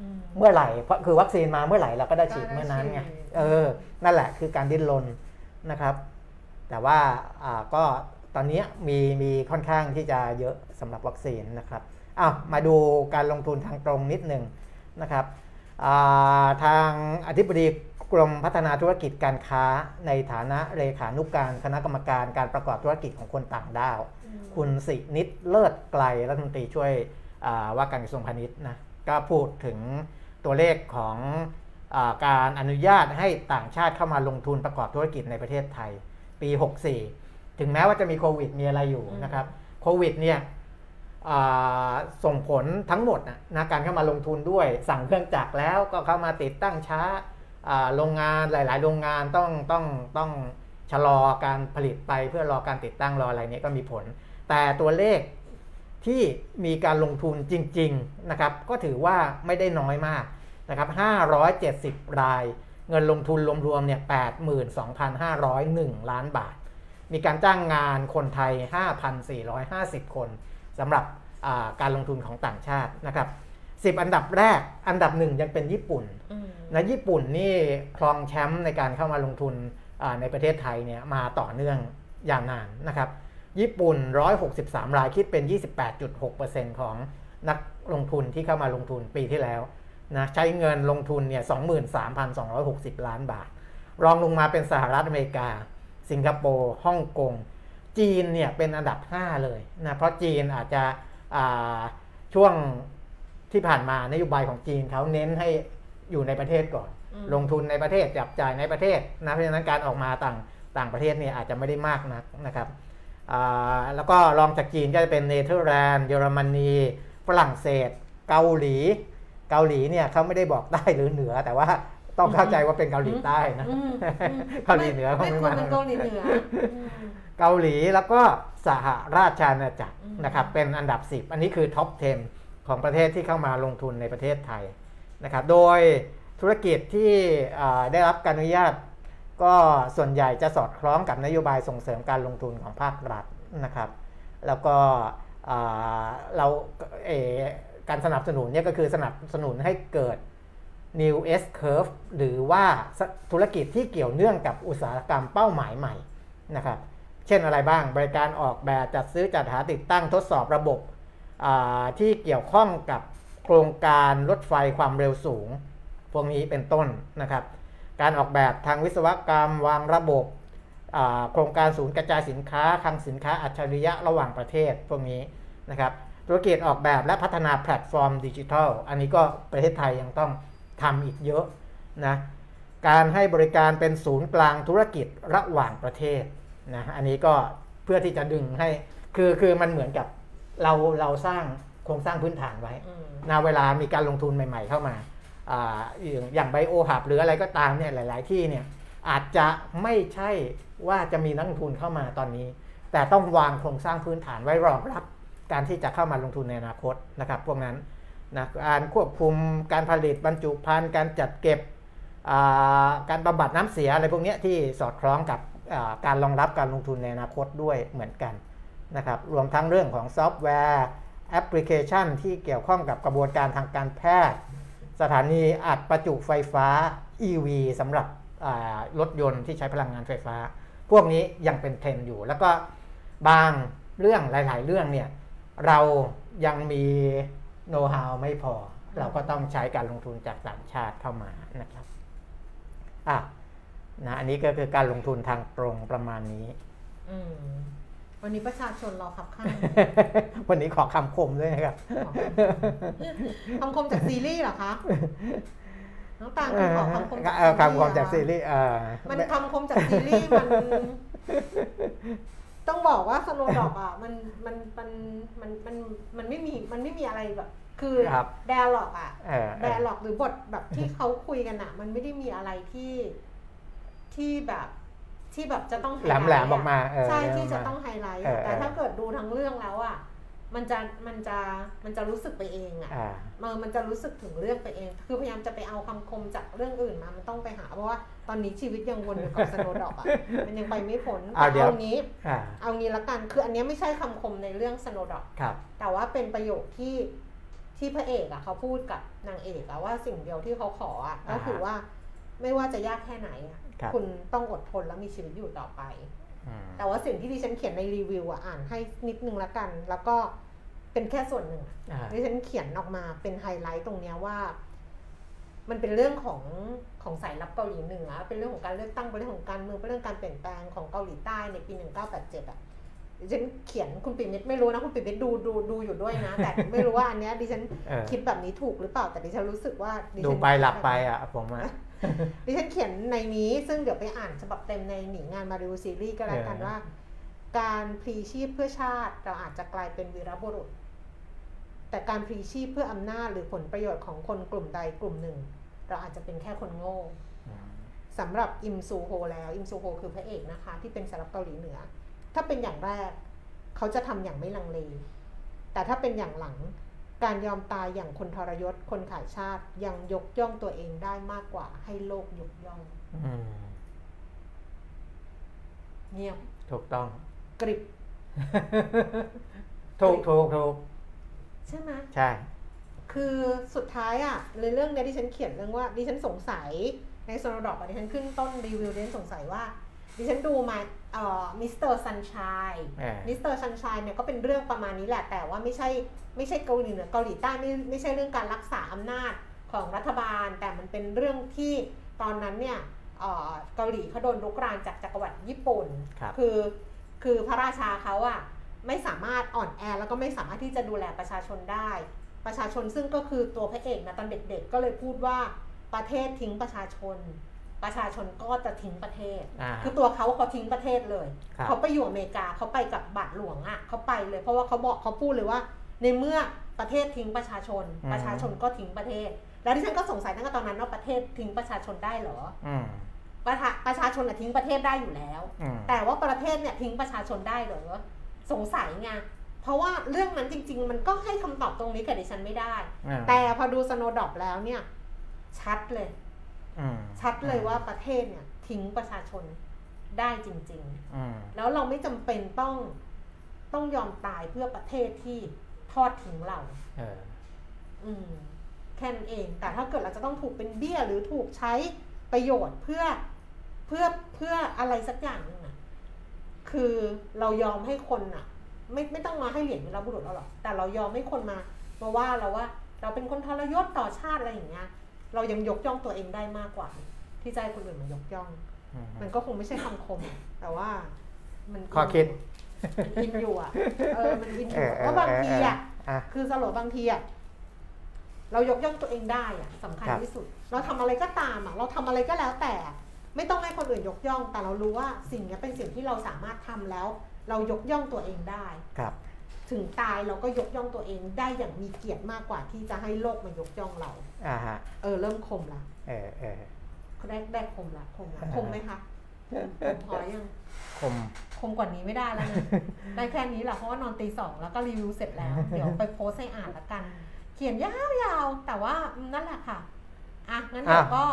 อืมเมื่อไหร่เพราะคือวัคซีนมาเมื่อไหร่เราก็ได้ฉีดเมื่อนั้นไงก็ได้ฉีดเออ นั่นแหละคือการดิ้นรนนะครับ แต่ว่าอ่าก็ตอนนี้มีมีค่อนข้างที่จะเยอะสำหรับวัคซีนนะครับอ้าวมาดูการลงทุนทางตรงนิดหนึ่งนะครับอ่าทางอธิบดี กรมพัฒนาธุรกิจการค้าในฐานะเลขานุการคณะกรรมการการประกอบธุรกิจของคนต่างด้าวอืมคุณสินิดเลิศไกลรัฐมนตรีช่วยอ่าว่าการกระทรวงพาณิชย์นะก็พูดถึงตัวเลขของอาการอนุญาตให้ต่างชาติเข้ามาลงทุนประกอบธุรกิจในประเทศไทย ปี 64 ถึงแม้ว่าจะมีโควิดมีอะไรอยู่อืมนะครับโควิดเนี่ยอ่าส่งผลทั้งหมดนะนะการเข้ามาลงทุนด้วย สั่งเครื่องจักรแล้วก็เข้ามาติดตั้งช้าอ่า โรงงานหลาย ๆ โรงงานต้องต้องต้องชะลอการผลิตไปเพื่อรอการติดตั้งรออะไรเนี้ยก็มีผล แต่ตัวเลขที่มีการลงทุนจริง ๆ นะครับ ก็ถือว่าไม่ได้น้อยมากนะครับ570 ราย เงินลงทุนรวม ๆ เนี่ย 82,501 ล้านบาท มีการจ้างงานคนไทย 5,450 คนสำหรับการลงทุนของต่างชาตินะครับ 10 อันดับแรก อันดับหนึ่งยังเป็นญี่ปุ่น นะญี่ปุ่นนี่ครองแชมป์ในการเข้ามาลงทุนในประเทศไทยเนี่ยมาต่อเนื่องยาวนานนะครับ ญี่ปุ่น 163 รายคิดเป็น 28.6%ของนักลงทุนที่เข้ามาลงทุนปีที่แล้วนะใช้เงินลงทุนเนี่ย 23,260 ล้านบาท รองลงมาเป็นสหรัฐอเมริกา สิงคโปร์ฮ่องกง จีนเนี่ยเป็นอันดับ 5 เลยนะเพราะจีนอาจจะช่วงที่ผ่านมานโยบายของจีนเขาเน้นให้ อยู่ในประเทศก่อนอืมลงทุนในประเทศจับจ่ายในประเทศนะเพราะฉะนั้นการออกมาต่างต่างประเทศเนี่ยอาจจะไม่ได้มากนักนะครับอ่าแล้วก็รองจากจีนก็จะเป็นเนเธอร์แลนด์เยอรมนีฝรั่งเศส เกาหลี เกาหลีเนี่ยเขาไม่ได้บอกใต้หรือเหนือ แต่ว่าต้องเข้าใจว่าเป็นเกาหลีใต้นะอืมอืมเกาหลีเหนือคงไม่ไม่ควรมาเป็นเกาหลีเหนืออืมเกาหลีแล้วก็สหราชอาณาจักรอืมนะครับเป็นอันดับ 10 อันนี้คือท็อป 10 ของประเทศที่เข้ามาลงทุนในประเทศไทย นะครับโดยธุรกิจที่ได้รับการอนุญาต ก็ส่วนใหญ่จะสอดคล้องกับนโยบายส่งเสริมการลงทุนของภาครัฐนะครับ แล้วก็เราเอการสนับสนุนเนี่ยก็คือสนับสนุนให้เกิด New S Curve หรือว่าธุรกิจที่เกี่ยวเนื่องกับอุตสาหกรรมเป้าหมายใหม่นะครับ เช่นอะไรบ้างบริการออกแบบจัดซื้อจัดหาติดตั้งทดสอบระบบที่เกี่ยวข้องกับ ครงการรถไฟความเร็วสูง พวกนี้เป็นต้นนะครับ การออกแบบทางวิศวกรรมวางระบบโครงการศูนย์กระจายสินค้าคลังสินค้าอัจฉริยะระหว่างประเทศพวกนี้นะครับธุรกิจออกแบบและพัฒนาแพลตฟอร์มดิจิทัล อันนี้ก็ประเทศไทยยังต้องทำอีกเยอะนะการให้บริการเป็นศูนย์กลางธุรกิจระหว่างประเทศนะอันนี้ก็เพื่อที่จะดึงให้คือคือมันเหมือนกับเราเราสร้าง ครงสร้างพื้นฐานไว้อืมนะเวลามีการลงทุนใหม่ ๆ เข้ามาอ่าอย่างอย่างไบโอหับหรืออะไรก็ตามเนี่ยหลาย ๆ ที่เนี่ยอาจจะไม่ใช่ว่าจะมีนักลงทุนเข้ามาตอนนี้ แต่ต้องวางโครงสร้างพื้นฐานไว้รองรับ การที่จะเข้ามาลงทุนในอนาคตนะครับพวกนั้นนะการควบคุมการผลิตบรรจุภัณฑ์การจัดเก็บอ่าการบำบัดน้ำเสียอะไรพวกเนี้ยที่สอดคล้องกับอ่าการรองรับการลงทุนในอนาคตด้วยเหมือนกันนะครับรวมทั้งเรื่องของซอฟต์แวร์ แอปพลิเคชันที่เกี่ยวข้องกับกระบวนการทางการแพทย์ สถานีอัดประจุไฟฟ้า EV สำหรับรถยนต์ที่ใช้พลังงานไฟฟ้า พวกนี้ยังเป็นเทรนด์อยู่ แล้วก็บางเรื่องหลาย ๆ เรื่องเนี่ยเรายังมีโน้ตฮาวไม่พอ เราก็ต้องใช้การลงทุนจากต่างชาติเข้ามานะครับอะนะอันนี้ก็คือการลงทุนทางตรงประมาณนี้ อืม วันนี้ประชาชนรอขับข้าง วันนี้ขอคำคมด้วยนะครับคำคมจากซีรีส์เหรอคะน้องตาลคือขอคำคมจากเออคำคมจากซีรีส์เออมันคำคมจากซีรีส์มัน ต้องบอกว่าสโนดอกอะมันมันมันมันมันมันไม่มีมันไม่มีอะไรแบบ คือครับแดร์ล็อกอะเออเอแดอร์ล็อกหรือบทแบบที่เขาคุยกันอะ มันไม่ได้มีอะไรที่ที่แบบ ที่แบบจะต้องไฮแหลไลมท์แหลมๆออกมาเออใช่แหลมๆที่จะกมาต้องไฮไลท์เออะอแต่เออถ้าเกิดดูทั้งเรื่องแล้วอะมันจะมันจะมันจะรู้สึกไปเองอะอ่าเออมันจะรู้สึกถึงเรื่องไปเอง คือพยายามจะไปเอาคำคมจากเรื่องอื่นมา มันต้องไปหาเพราะว่าตอนนี้ชีวิตยังวนอยู่กับสโนดอกอะมันยังไปไม่พ้นอะแต่เดี๋ยวเอานี้อ่าเอางี้ละกันคืออันเนี้ยไม่ใช่คำคมในเรื่องสโนดอกครับแต่ว่าเป็นประโยคที่ที่พระเอกอะเขาพูดกับนางเอกอะว่าสิ่งเดียวที่เขาขออะก็คือว่าไม่ว่าจะยากแค่ไหนอะ ครับคุณต้องอดทนและมีชีวิตอยู่ต่อไปอืมแต่ว่าสิ่งที่ดิฉันเขียนในรีวิวอะอ่านให้นิดนึงละกัน แล้วก็เป็นแค่ส่วนหนึ่งอ่าดิฉันเขียนออกมาเป็นไฮไลท์ตรงเนี้ยว่า มันเป็นเรื่องของของสายลับเกาหลีเหนือเป็นเรื่องของการเลือกตั้งเป็นเรื่องของการเมืองเป็นเรื่องการเปลี่ยนแปลงของเกาหลีใต้ในปี 1987อะดิฉันเขียนคุณปิ่มมิตรไม่รู้นะคุณปิ่มมิตรดูดูดูอยู่ด้วยนะ แต่ไม่รู้ว่าอันเนี้ยดิฉันเออคิดแบบนี้ถูกหรือเปล่าแต่ดิฉันรู้สึกว่าดิดูฉันไปหลับไปอะผมอะ ดิฉันเขียนในนี้ซึ่งเดี๋ยวไปอ่านฉบับเต็มในหนีงานมาริวซีรีส์ก็แล้วกันเออว่า การพลีชีพเพื่อชาติเราอาจจะกลายเป็นวีรบุรุษ แต่การพลีชีพเพื่ออำนาจหรือผลประโยชน์ของคนกลุ่มใดกลุ่มหนึ่ง เราอาจจะเป็นแค่คนโง่อืมสำหรับอิมซูโฮแล้วอิมซูโฮคือพระเอกนะคะ ที่เป็นสำหรับเกาหลีเหนือ ถ้าเป็นอย่างแรก เขาจะทำอย่างไม่ลังเล แต่ถ้าเป็นอย่างหลัง การยอมตายอย่างคนทรยศคนขายชาติยังยกย่องตัวเองได้มากกว่าให้โลกยกย่องอืมเงียบถูกต้อง กริบถูกถูกถูกใช่ไหมใช่ คือสุดท้ายอะในเรื่องเนี้ยที่ฉันเขียนเรื่องว่าดิฉันสงสัยใน Snowdrop อะดิฉันขึ้นต้นรีวิวดิฉันสงสัยว่า ดิฉันดูมาเอ่อ Mr. Sunshine เออ Mr. Sunshine เนี่ยก็เป็นเรื่องประมาณนี้แหละ แต่ว่าไม่ใช่ไม่ใช่เกาหลีเหนือเกาหลีใต้ไม่ไม่ใช่เรื่องการรักษาอำนาจของรัฐบาล แต่มันเป็นเรื่องที่ตอนนั้นเนี่ยเอ่อเกาหลีเขาโดนรุกรานจากจักรวรรดิญี่ปุ่นครับคือคือพระราชาเขาอะไม่สามารถอ่อนแอแล้วก็ไม่สามารถที่จะดูแลประชาชนได้ ประชาชนซึ่งก็คือตัวพระเอกนะตอนเด็กๆ ก็เลยพูดว่าประเทศทิ้งประชาชน ประชาชนก็จะทิ้งประเทศอ่าคือตัวเขาเขาทิ้งประเทศเลยครับเขาไปอยู่อเมริกาเขาไปกับบาทหลวงอะ่ะเขาไปเลย เพราะว่าเขาบอกเขาพูดเลยว่า ในเมื่อประเทศทิ้งประชาชนอืมประชาชนก็ทิ้งประเทศ แล้วที่ฉันก็สงสัยตั้งแต่ตอนนั้นว่าประเทศทิ้งประชาชนได้เหรออืมประชาประชาชนน่ะทิ้งประเทศได้อยู่แล้วอืมแต่ว่าประเทศเนี่ยทิ้งประชาชนได้เหรอสงสัยไงเพราะว่าเรื่องนั้นจริง ๆ มันก็ให้คำตอบตรงนี้กับดิฉันไม่ได้อ่าแต่พอดูสโนดอปแล้วเนี่ย ชัดเลยอืม ชัดเลยว่าประเทศเนี่ยทิ้งประชาชนได้จริงอืมๆแล้วเราไม่จำเป็นต้องต้องยอมตายเพื่อประเทศที่ทอดทิ้งเราเอออืมแค่นั้นเอง แต่ถ้าเกิดเราจะต้องถูกเป็นเบี้ยหรือถูกใช้ประโยชน์เพื่อเพื่อเพื่ออะไรสักอย่างหนึงอะคือเรายอมให้คนอะไม่ไม่ต้องมาให้เหรียญวีรบุรุษเราหรอกแต่เรายอมให้คนมา มาว่าเราว่า เราเป็นคนทรยศต่อชาติอะไรอย่างเงี้ย เรายังยกย่องตัวเองได้มากกว่า ที่จะให้คนอื่นมายกย่องอืมมันก็คงไม่ใช่คำคม แต่ว่า มันข้อคิดมันอินอยู่อะเออมันอินอเอยู่อเออเพราะบางทีอะเอะคือสโลบางทีอะเรายกย่องตัวเองได้อะสำคัญครับที่สุด เราทำอะไรก็ตามอะเราทำอะไรก็แล้วแต่ ไม่ต้องให้คนอื่นยกย่อง แต่เรารู้ว่าสิ่งนี้เป็นสิ่งที่เราสามารถทำแล้ว เรายกย่องตัวเองได้ครับ ถึงตายเราก็ยกย่องตัวเองได้อย่างมีเกียรติมากกว่าที่จะให้โลกมายกย่องเราอ่าฮะเออเริ่มคมละเออเออได้ได้คมละคมละคมไหมคะคมพอยังคมคมกว่านี้ไม่ได้แล้วนะได้แค่นี้แหละเพราะว่านอนตีสองแล้วก็รีวิวเสร็จแล้ว เดี๋ยวไปโพสต์ให้อ่านละกัน เขียนยาวๆแต่ว่านั่นแหละค่ะ อะงั้นเดี๋ยวก็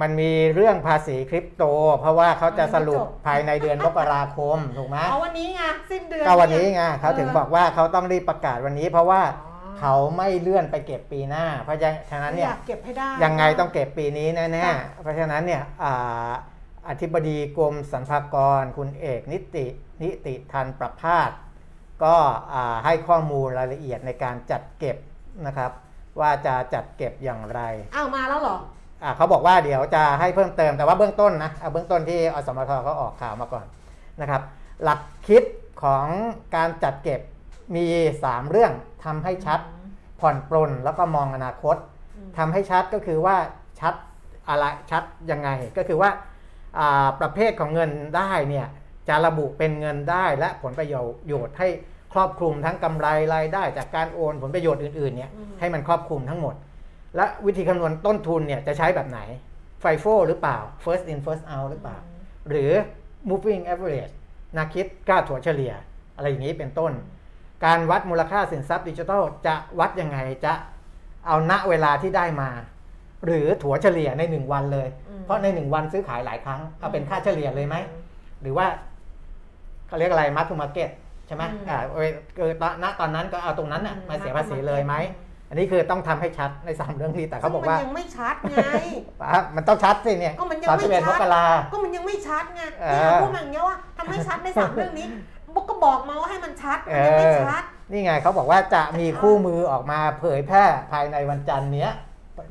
มันมีเรื่องภาษีคริปโต เพราะว่าเขาจะสรุปยังไม่จบภายในเดือนมกราคมถูกไหมเอาวันนี้ไงสิ้นเดือนก็วันนี้ไงยเขาถึงบอกว่าเขาต้องรีบประกาศวันนี้ เพราะว่าอ๋อเขาไม่เลื่อนไปเก็บปีหน้า เพราะฉะนั้นเนี่ยอยากเก็บให้ได้ยังไงต้องเก็บปีนี้แน่ค่ะๆเพราะฉะนั้นเนี่ยอ่าอธิบดีกรมสรรพากร คุณเอกนิตินิติทันประพาสก็อ่าให้ข้อมูลรายละเอียดในการจัดเก็บนะครับ ว่าจะจัดเก็บอย่างไรอ้าวมาแล้วเหรออ่าเขาบอกว่าเดี๋ยวจะให้เพิ่มเติมแต่ว่าเบื้องต้นนะเอาเบื้องต้นที่อสมทเขาออกข่าวมาก่อนนะครับ หลักคิดของการจัดเก็บมี 3 เรื่องทำให้ชัด ผ่อนปลนแล้วก็มองอนาคตอืมทำให้ชัดก็คือว่าชัดอะไรชัดยังไงก็คือว่าอ่าประเภทของเงินได้เนี่ยจะระบุเป็นเงินได้และผลประโยชน์ให้ ครอบคลุมทั้งกำไรรายได้จากการโอนผลประโยชน์อื่นๆเนี่ยอืมให้มันครอบคลุมทั้งหมด และวิธีคำนวณต้นทุนเนี่ยจะใช้แบบไหน FIFO หรือเปล่า first in first out หรือเปล่า หรือ moving average นาคิดค่าถั่วเฉลี่ย อะไรอย่างนี้เป็นต้น การวัดมูลค่าสินทรัพย์ดิจิทัลจะวัดยังไงจะเอาณเวลาที่ได้มา หรือถั่วเฉลี่ยใน 1 วันเลยอืมเพราะใน 1 วันซื้อขายหลายครั้ง เอาเป็นค่าเฉลี่ยเลยไหม หรือว่าเขาเรียกอะไรมาร์ k ูมาร์เก็ตใช่ไหมอืมอ่าเออเออณตอนนั้นก็เอาตรงนั้นน่ะอืมมาเสียภาษีเลยไหม อันนี้คือต้องทำให้ชัดในสามเรื่องนี้แต่เขาบอกว่าซึ่งมันยังไม่ชัดไงอะมันต้องชัดสิเนี่ยก็มันยังสามไม่สิบเอ็ดชัมดกราก็มันยังไม่ชัดไงเออที่เราพูดมาอย่างเงี้ยว่าทำให้ชัดในสามเรื่องนี้บุ๊กก็บอกมาว่าให้มันชัด มันยังไม่ชัด นี่ไงเขาบอกว่าจะมีคู่มือออกมาเผยแพร่ภายในวันจันทร์เนี้ย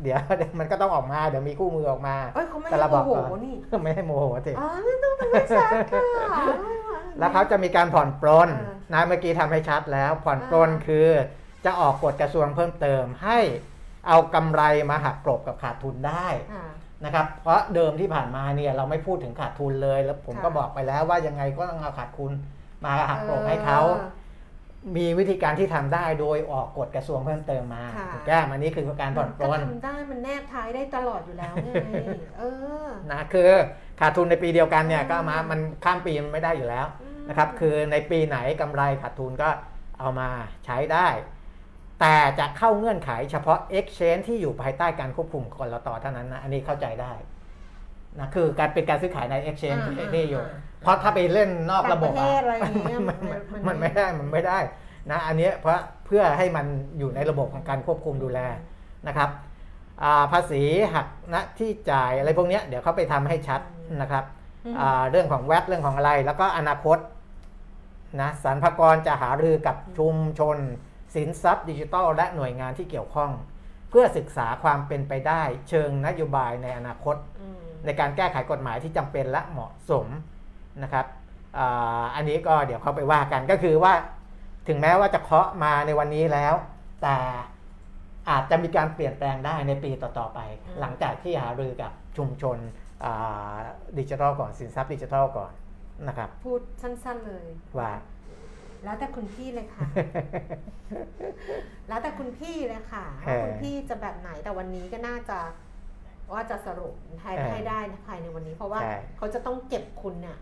เดี๋ยวเดี๋ยวมันก็ต้องออกมาเดี๋ยวมีคู่มือออกมาเอ้ยเขาไม่แต่ได้เราโมบอกโหก่อนนี่ไม่ให้โมโหสิอ๋อไม่ต้องทำให้ชัดค่ะแล้วเขาจะมีการผ่อนปลนเออนะเมื่อกี้ทำให้ชัดแล้ว ผ่อนปลนอ่าคือจะออกกฎกระทรวงเพิ่มเติมให้เอากำไรมาหักกลบกับขาดทุนได้อ่านะครับ เพราะเดิมที่ผ่านมาเนี่ยเราไม่พูดถึงขาดทุนเลย แล้วผมค่ะก็บอกไปแล้วว่ายังไงก็ต้องเอาขาดทุนมาหักกลบให้เขาออ มีวิธีการที่ทำได้โดยออกกฎกระทรวงเพิ่มเติมมาค่ะถูกแก้มอันนี้คือการผ่อนปลก็นทำได้มันแนบท้ายได้ตลอดอยู่แล้วไงเออนะคือขาดทุนในปีเดียวกันเนี่ยอืมก็มามันข้ามปีมันไม่ได้อยู่แล้วอืมนะครับคือในปีไหนกำไรขาดทุนก็เอามาใช้ได้ แต่จะเข้าเงื่อนไขเฉพาะ exchange ที่อยู่ภายใต้การควบคุมกลตเท่านั้นนะอันนี้เข้าใจได้นะคือการเป็นการซื้อขายใน exchange ที่ที่อยู่ เพราะถ้าไปเล่นนอกระบบต่างประเทศอะไรอย่างเงี้ยมันมันมันมันไม่ได้มันไม่ได้นะอันเนี้ยเพราะเพื่อให้มันอยู่ในระบบของการควบคุมดูแลนะครับอ่าภาษีหักณที่จ่ายอะไรพวกเนี้ยเดี๋ยวเขาไปทำให้ชัดนะครับอืมอ่าเรื่องของแวดเรื่องของอะไร แล้วก็อนาคตนะสรรพากรจะหารือกับชุมชน สินทรัพย์ดิจิทัลและหน่วยงานที่เกี่ยวข้อง เพื่อศึกษาความเป็นไปได้ เชิงนโยบายในอนาคตอืมในการแก้ไขกฎหมายที่จำเป็นและเหมาะสม นะครับอาอันนี้ก็เดี๋ยวเขาไปว่ากันก็คือว่าถึงแม้ว่าจะเคาะมาในวันนี้แล้ว แต่อาจจะมีการเปลี่ยนแปลงได้ในปีต่อ ๆ ไปอืมหลังจากที่หารือกับชุมชนดิจิทัลก่อนสินทรัพย์ดิจิทัลก่อนนะครับ พูดสั้นๆเลยว่า แล้วแต่คุณพี่เลยค่ะ แล้วแต่คุณพี่เลยค่ะเอว่าอคุณพี่จะแบบไหนแต่วันนี้ก็น่าจะว่าจะสรุปให้เออให้ได้ภายในวันนี้ เพราะว่าใช่เขาจะต้องเก็บคุณเนี่ย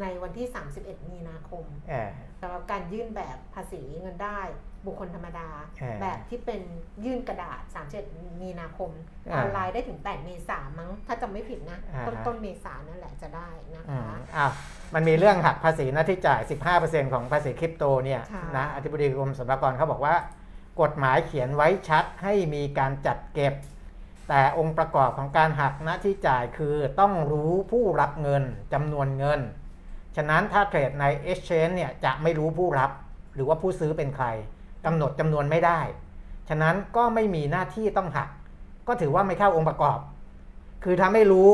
ในวันที่ 31 มีนาคมเออสำหรับการยื่นแบบภาษีเงินได้บุคคลธรรมดาเออแบบที่เป็นยื่นกระดาษ 37 มีนาคมเออออนไลน์ได้ถึง 8 เมษามั้ง ถ้าจำไม่ผิดนะอ่าฮะต้นต้นเมษานั่นแหละจะได้นะอืมคะอ้าวมันมีเรื่องหักภาษีหน้าที่จ่าย 15%ของภาษีคริปโตเนี่ยค่ะนะอธิบดีกรมสรรพากรเขาบอกว่า กฎหมายเขียนไว้ชัดให้มีการจัดเก็บ แต่องค์ประกอบของการหักหน้าที่จ่ายคือต้องรู้ผู้รับเงินจำนวนเงิน ฉะนั้นถ้าเทรดใน Exchange เนี่ยจะไม่รู้ผู้รับ หรือว่าผู้ซื้อเป็นใครกำหนดจำนวนไม่ได้ ฉะนั้นก็ไม่มีหน้าที่ต้องหัก ก็ถือว่าไม่เข้าองค์ประกอบ คือถ้าไม่รู้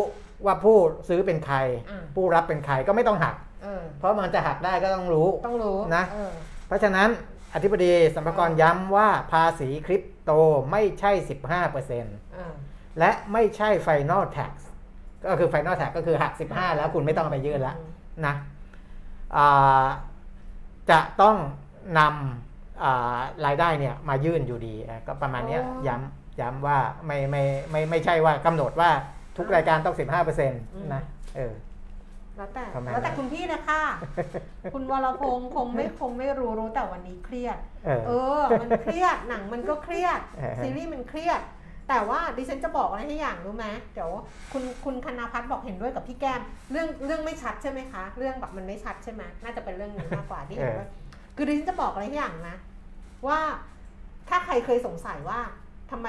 ว่าผู้ซื้อเป็นใครอ่าผู้รับเป็นใครก็ไม่ต้องหักเออเพราะมันจะหักได้ก็ต้องรู้ต้องรู้นะเออเพราะฉะนั้นอธิบดีสัมภากรย้ำว่าภาษีคริปโตไม่ใช่ 15%เออและไม่ใช่ Final Tax ก็คือ Final Tax ก็คือหัก 15 แล้วคุณไม่ต้องเอาไปยื่นแล้ว นะอ่าจะต้องนำอ่ารายได้เนี่ยมายื่นอยู่ดีอะก็ประมาณเนี้ยอ๋อย้ำย้ำว่าไม่ไม่ไม่ไม่ใช่ว่ากำหนดว่าทุกรายการต้อง 15%นะเออแล้วแต่ประมาณแล้วแต่นั้นคุณพี่เลยค่ะคุณวรพงศ์คงไม่คงไม่รู้รู้แต่วันนี้เครียด เออเออมันเครียดหนังมันก็เครียดเออซีรีส์มันเครียด แต่ว่าดิฉันจะบอกอะไรให้อย่างรู้ไหมเดี๋ยวคุณคุณคณาพัฒน์บอกเห็นด้วยกับพี่แก้มเรื่องเรื่องไม่ชัดใช่ไหมคะ เรื่องแบบมันไม่ชัดใช่ไหมน่าจะเป็นเรื่องนี้มากกว่าที่เห็นด้วยคือดิฉันจะบอกอะไรให้อย่างนะว่าถ้าใครเคยสงสัยว่าทำไม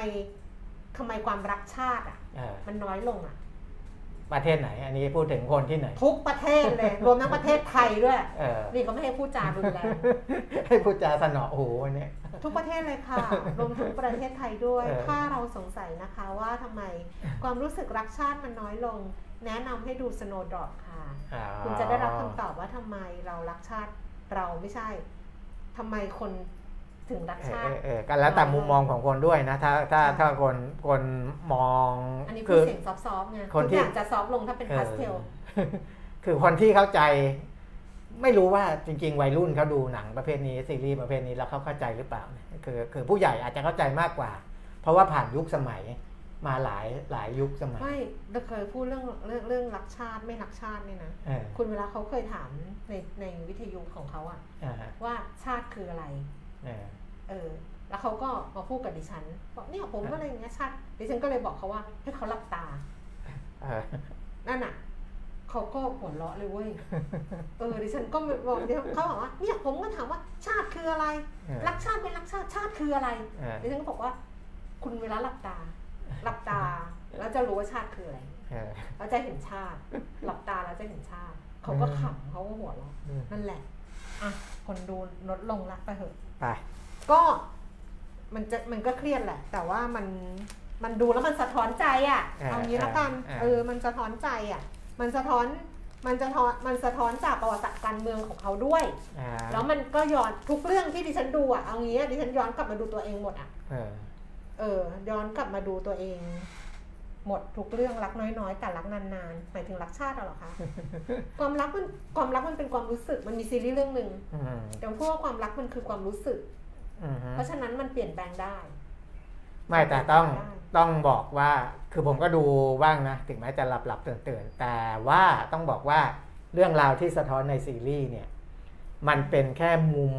ทำไมความรักชาติอะเออมันน้อยลงอะ ประเทศไหน อันนี้พูดถึงคนที่ไหน ทุกประเทศเลย รวมทั้งประเทศไทยด้วย เออ นี่ก็ไม่ให้พูดจารุนแรง ให้พูดจาสนอหูอันนี้ ทุกประเทศเลยค่ะ รวมถึงประเทศไทยด้วย เออ ถ้าเราสงสัยนะคะว่าทำไมความรู้สึกรักชาติมันน้อยลง แนะนำให้ดู Snowdrop ค่ะ อ๋อคุณจะได้รับคำตอบว่าทำไมเรารักชาติเราไม่ใช่ทำไมคน ถึงรักเออชาเอติอเออก็แล้วแต่มุมมองของคนด้วยนะ ถ้าถ้าค่ะถ้าคนคนมองอันนี้พูคืดอเสียง soft ๆไงคนทุกที่อย่างจะ soft ลงถ้าเป็นเออพาสเทลคือคนที่เข้าใจ ไม่รู้ว่าจริง ๆ วัยรุ่นเขาดูหนังประเภทนี้ซีรีส์ประเภทนี้แล้วเขาเข้าใจหรือเปล่าเนี่ยคือคือผู้ใหญ่อาจจะเข้าใจมากกว่า เพราะว่าผ่านยุคสมัยมาหลายหลายยุคสมัยไม่เราเคยพูดเรื่องเรื่องเรื่องรักชาติไม่รักชาติเนี่ยนะเออคุณเวลาเขาเคยถามในในวิทยุของเขาอะอ่าฮะว่าชาติคืออะไร เออเออ แล้วเขาก็มาพูดกับดิฉันบอกเนี่ยผมก็อะไรอย่างเงี้ยชาติดิฉันก็เลยบอกเขาว่าให้เขาหลับตาเออนั่นน่ะเขาก็หัวเราะเลยเว้ย เออดิฉันก็บอกเดี๋ยวเขาบอกว่าเนี่ยผมก็ถามว่าชาติคืออะไรเออรักชาติเป็นรักชาติชาติคืออะไรเออดิฉันก็บอกว่า คุณเวลาหลับตา หลับตาแล้วจะรู้ว่าชาติคืออะไรเออแล้วจะเห็นชาติ หลับตาแล้วจะเห็นชาติ เขาก็ขำเขาก็หัวเราะอืมนั่นแหละ อะคนดูลดลงรักไปเถอะ ไป ก็มันจะมันก็เครียดแหละ แต่ว่ามันมันดูแล้วมันสะท้อนใจอะ่ะอ่าเอางี้ละกันอ่า เออมันสะท้อนใจอะ่ะ มันสะท้อนมันสะท้อนมันสะท้อนจากประวัติศาสตร์การเมืองของเขาด้วย อ่าแล้วมันก็ย้อนทุกเรื่องที่ดิฉันดูอะ่ะเอางี้ดิฉันย้อนกลับมาดูตัวเองหมดอะ เออ เออย้อนกลับมาดูตัวเอง หมดทุกเรื่องรักน้อยๆ แต่รักนานๆหมายถึงรักชาติเหรอคะความรักมันความรักมันเป็นความรู้สึกมันมีซีรีส์เรื่องหนึ่งอืมแต่พูดว่าความรักมันคือความรู้สึกอืมเพราะฉะนั้นมันเปลี่ยนแปลงได้ ไม่แต่ต้องได้ต้องบอกว่า คือผมก็ดูบ้างนะ ถึงแม้จะหลับหลับตื่นตื่นๆแต่ว่าต้องบอกว่าเรื่องราวที่สะท้อนในซีรีส์เนี่ย มันเป็นแค่มุม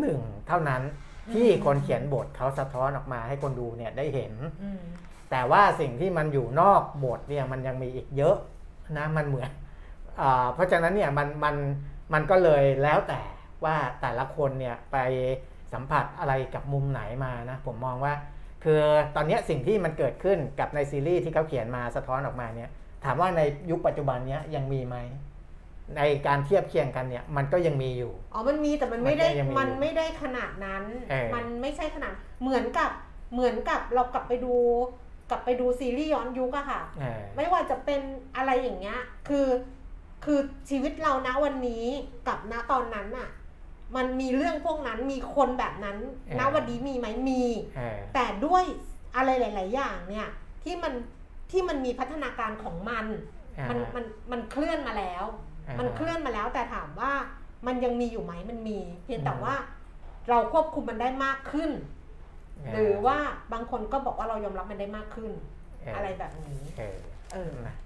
หนึ่งเท่านั้นที่คนเขียนบทเขาสะท้อนออกมาให้คนดูเนี่ยได้เห็นอืม แต่ว่าสิ่งที่มันอยู่นอกบทเนี่ยมันยังมีอีกเยอะนะมันเหมือนอาเพราะฉะนั้นเนี่ยมันมันมันก็เลยแล้วแต่ว่าแต่ละคนเนี่ยไปสัมผัสอะไรกับมุมไหนมานะผมมองว่า คือตอนเนี้ยสิ่งที่มันเกิดขึ้นกับในซีรีส์ที่เขาเขียนมาสะท้อนออกมาเนี่ยถามว่าในยุคปัจจุบันเนี้ยยังมีไหมในการเทียบเคียงกันเนี่ยมันก็ยังมีอยู่ อ๋อ มันมีแต่มันไม่ได้มันก็ยังมีมันไม่ได้ขนาดนั้นเออมันไม่ใช่ขนาดเหมือนกับเหมือนกับเรากลับไปดู กลับไปดูซีรีส์ย้อนยุคอะค่ะเออไม่ว่าจะเป็นอะไรอย่างเงี้ย คือคือชีวิตเรานะวันนี้กับณตอนนั้นอะมันมีเรื่องพวกนั้นมีคนแบบนั้นณวันนี้มีไหมมีเออแต่ด้วยอะไรหลาย ๆ อย่างเนี่ยที่มันที่มันมีพัฒนาการของมัน มันมันมันเคลื่อนมาแล้ว มันเคลื่อนมาแล้วแต่ถามว่ามันยังมีอยู่ไหมมันมี เพียงแต่ว่าเราควบคุมมันได้มากขึ้น หรือว่าบางคนก็บอกว่าเรายอมรับมันได้มากขึ้นเออออะไรแบบนี้เออเออนะ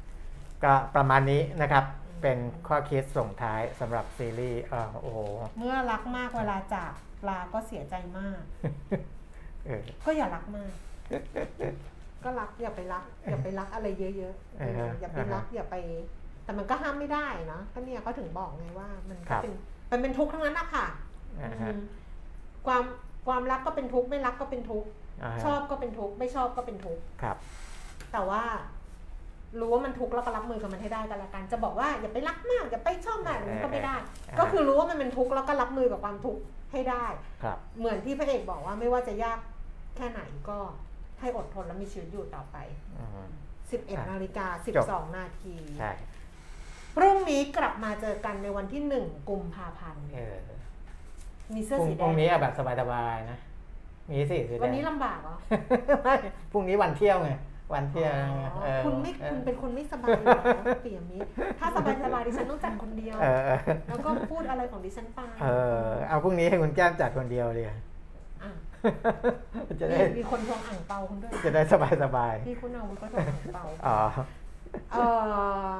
ก็ประมาณนี้นะครับอืมเป็นข้อคิดส่งท้ายสำหรับซีรีส์เออโอ้โหเมื่อรักมากเวลาจากปลาก็เสียใจมากเออก็อย่ารักมาก ก็รักอย่าไปรัก อย่าไปรักอะไรเยอะๆเออเอออย่าไปรักอย่าไป แต่มันก็ห้ามไม่ได้เนาะก็เนี่ยก็ถึงบอกไงว่า มันครัก็บเป็นมันเป็นทุกข์ทั้งนั้นอะค่ะอ่าฮะอืมความ ความรักก็เป็นทุกข์ไม่รักก็เป็นทุกข์าฮะชอบก็เป็นทุกข์ไม่ชอบก็เป็นทุกข์ครับ แต่ว่า รู้ว่ามันทุกข์แล้วก็รับมือกับมันให้ได้ก็แล้วกัน จะบอกว่าอย่าไปรักมากอย่าไปชอบมากมันก็ไม่ได้ อ่า ก็คือรู้ว่ามันเป็นทุกข์แล้วก็รับมือกับความทุกข์ให้ได้ ครับ เหมือนที่พระเอกบอกว่าไม่ว่าจะยากแค่ไหนก็ให้อดทนและมีชีวิตอยู่ต่อไป อืม11นาฬิกาจบ 12 นาที ใช่พรุ่งนี้กลับมาเจอกันในวันที่ 1 กุมภาพันธ์ เออ มีเสื้อพรุ่งสีแดพรุ่งงนี้เอาแบบสบายๆนะ มีสิสีแดงวันนี้ลำบากเหรอไม่พรุ่งนี้วันเที่ยวไง วันเที่ยวไงเออคุณไม่เออคุณเป็นคนไม่สบายเหรอเปียมิตรถ้าสบายสบายดิฉันต้องจัดคนเดียว เออเออแล้วก็พูดอะไรของดิฉันไปเออ เอาพรุ่งนี้ให้คุณแก้มจัดคนเดียวเลย อะจะได้นี่มีคนทวงอ่างเปาคุณด้วย จะได้สบายสบายพี่คุณเอาวุธก็ทวงอ่างเปา ๆอ๋อ เออ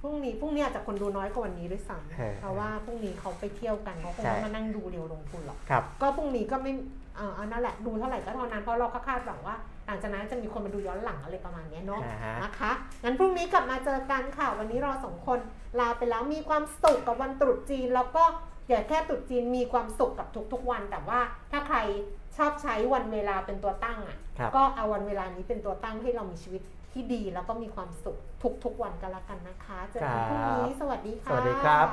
พรุ่งนี้พรุ่งนี้อาจจะคนดูน้อยกว่าวันนี้ด้วยซ้เออำเพราะว่าพรุ่งนี้เขาไปเที่ยวกันเขาคงใช่ไม่มานั่งดูเดียวลงทุนหรอกครับก็พรุ่งนี้ก็ไม่เออเอานั่นแหละดูเท่าไหร่ก็เท่านั้นเพราะเราก็คาดหวังว่า หลังจากนั้นจะมีคนมาดูย้อนหลังอะไรประมาณเนี้ยเนาะอ่าฮะนะคะงั้นพรุ่งนี้กลับมาเจอกันค่ะ วันนี้เราสองคนลาไปแล้วมีความสุขกับวันตรุษจีน แล้วก็อย่าแค่ตรุษจีนมีความสุขกับทุกๆวัน แต่ว่าถ้าใครชอบใช้วันเวลาเป็นตัวตั้งอะครับก็เอาวันเวลานี้เป็นตัวตั้งให้เรามีชีวิต ที่ดีแล้วก็มีความสุขทุกๆวันกันละกันนะคะเจอกันพรุ่งนี้สวัสดีค่ะ สวัสดีครับ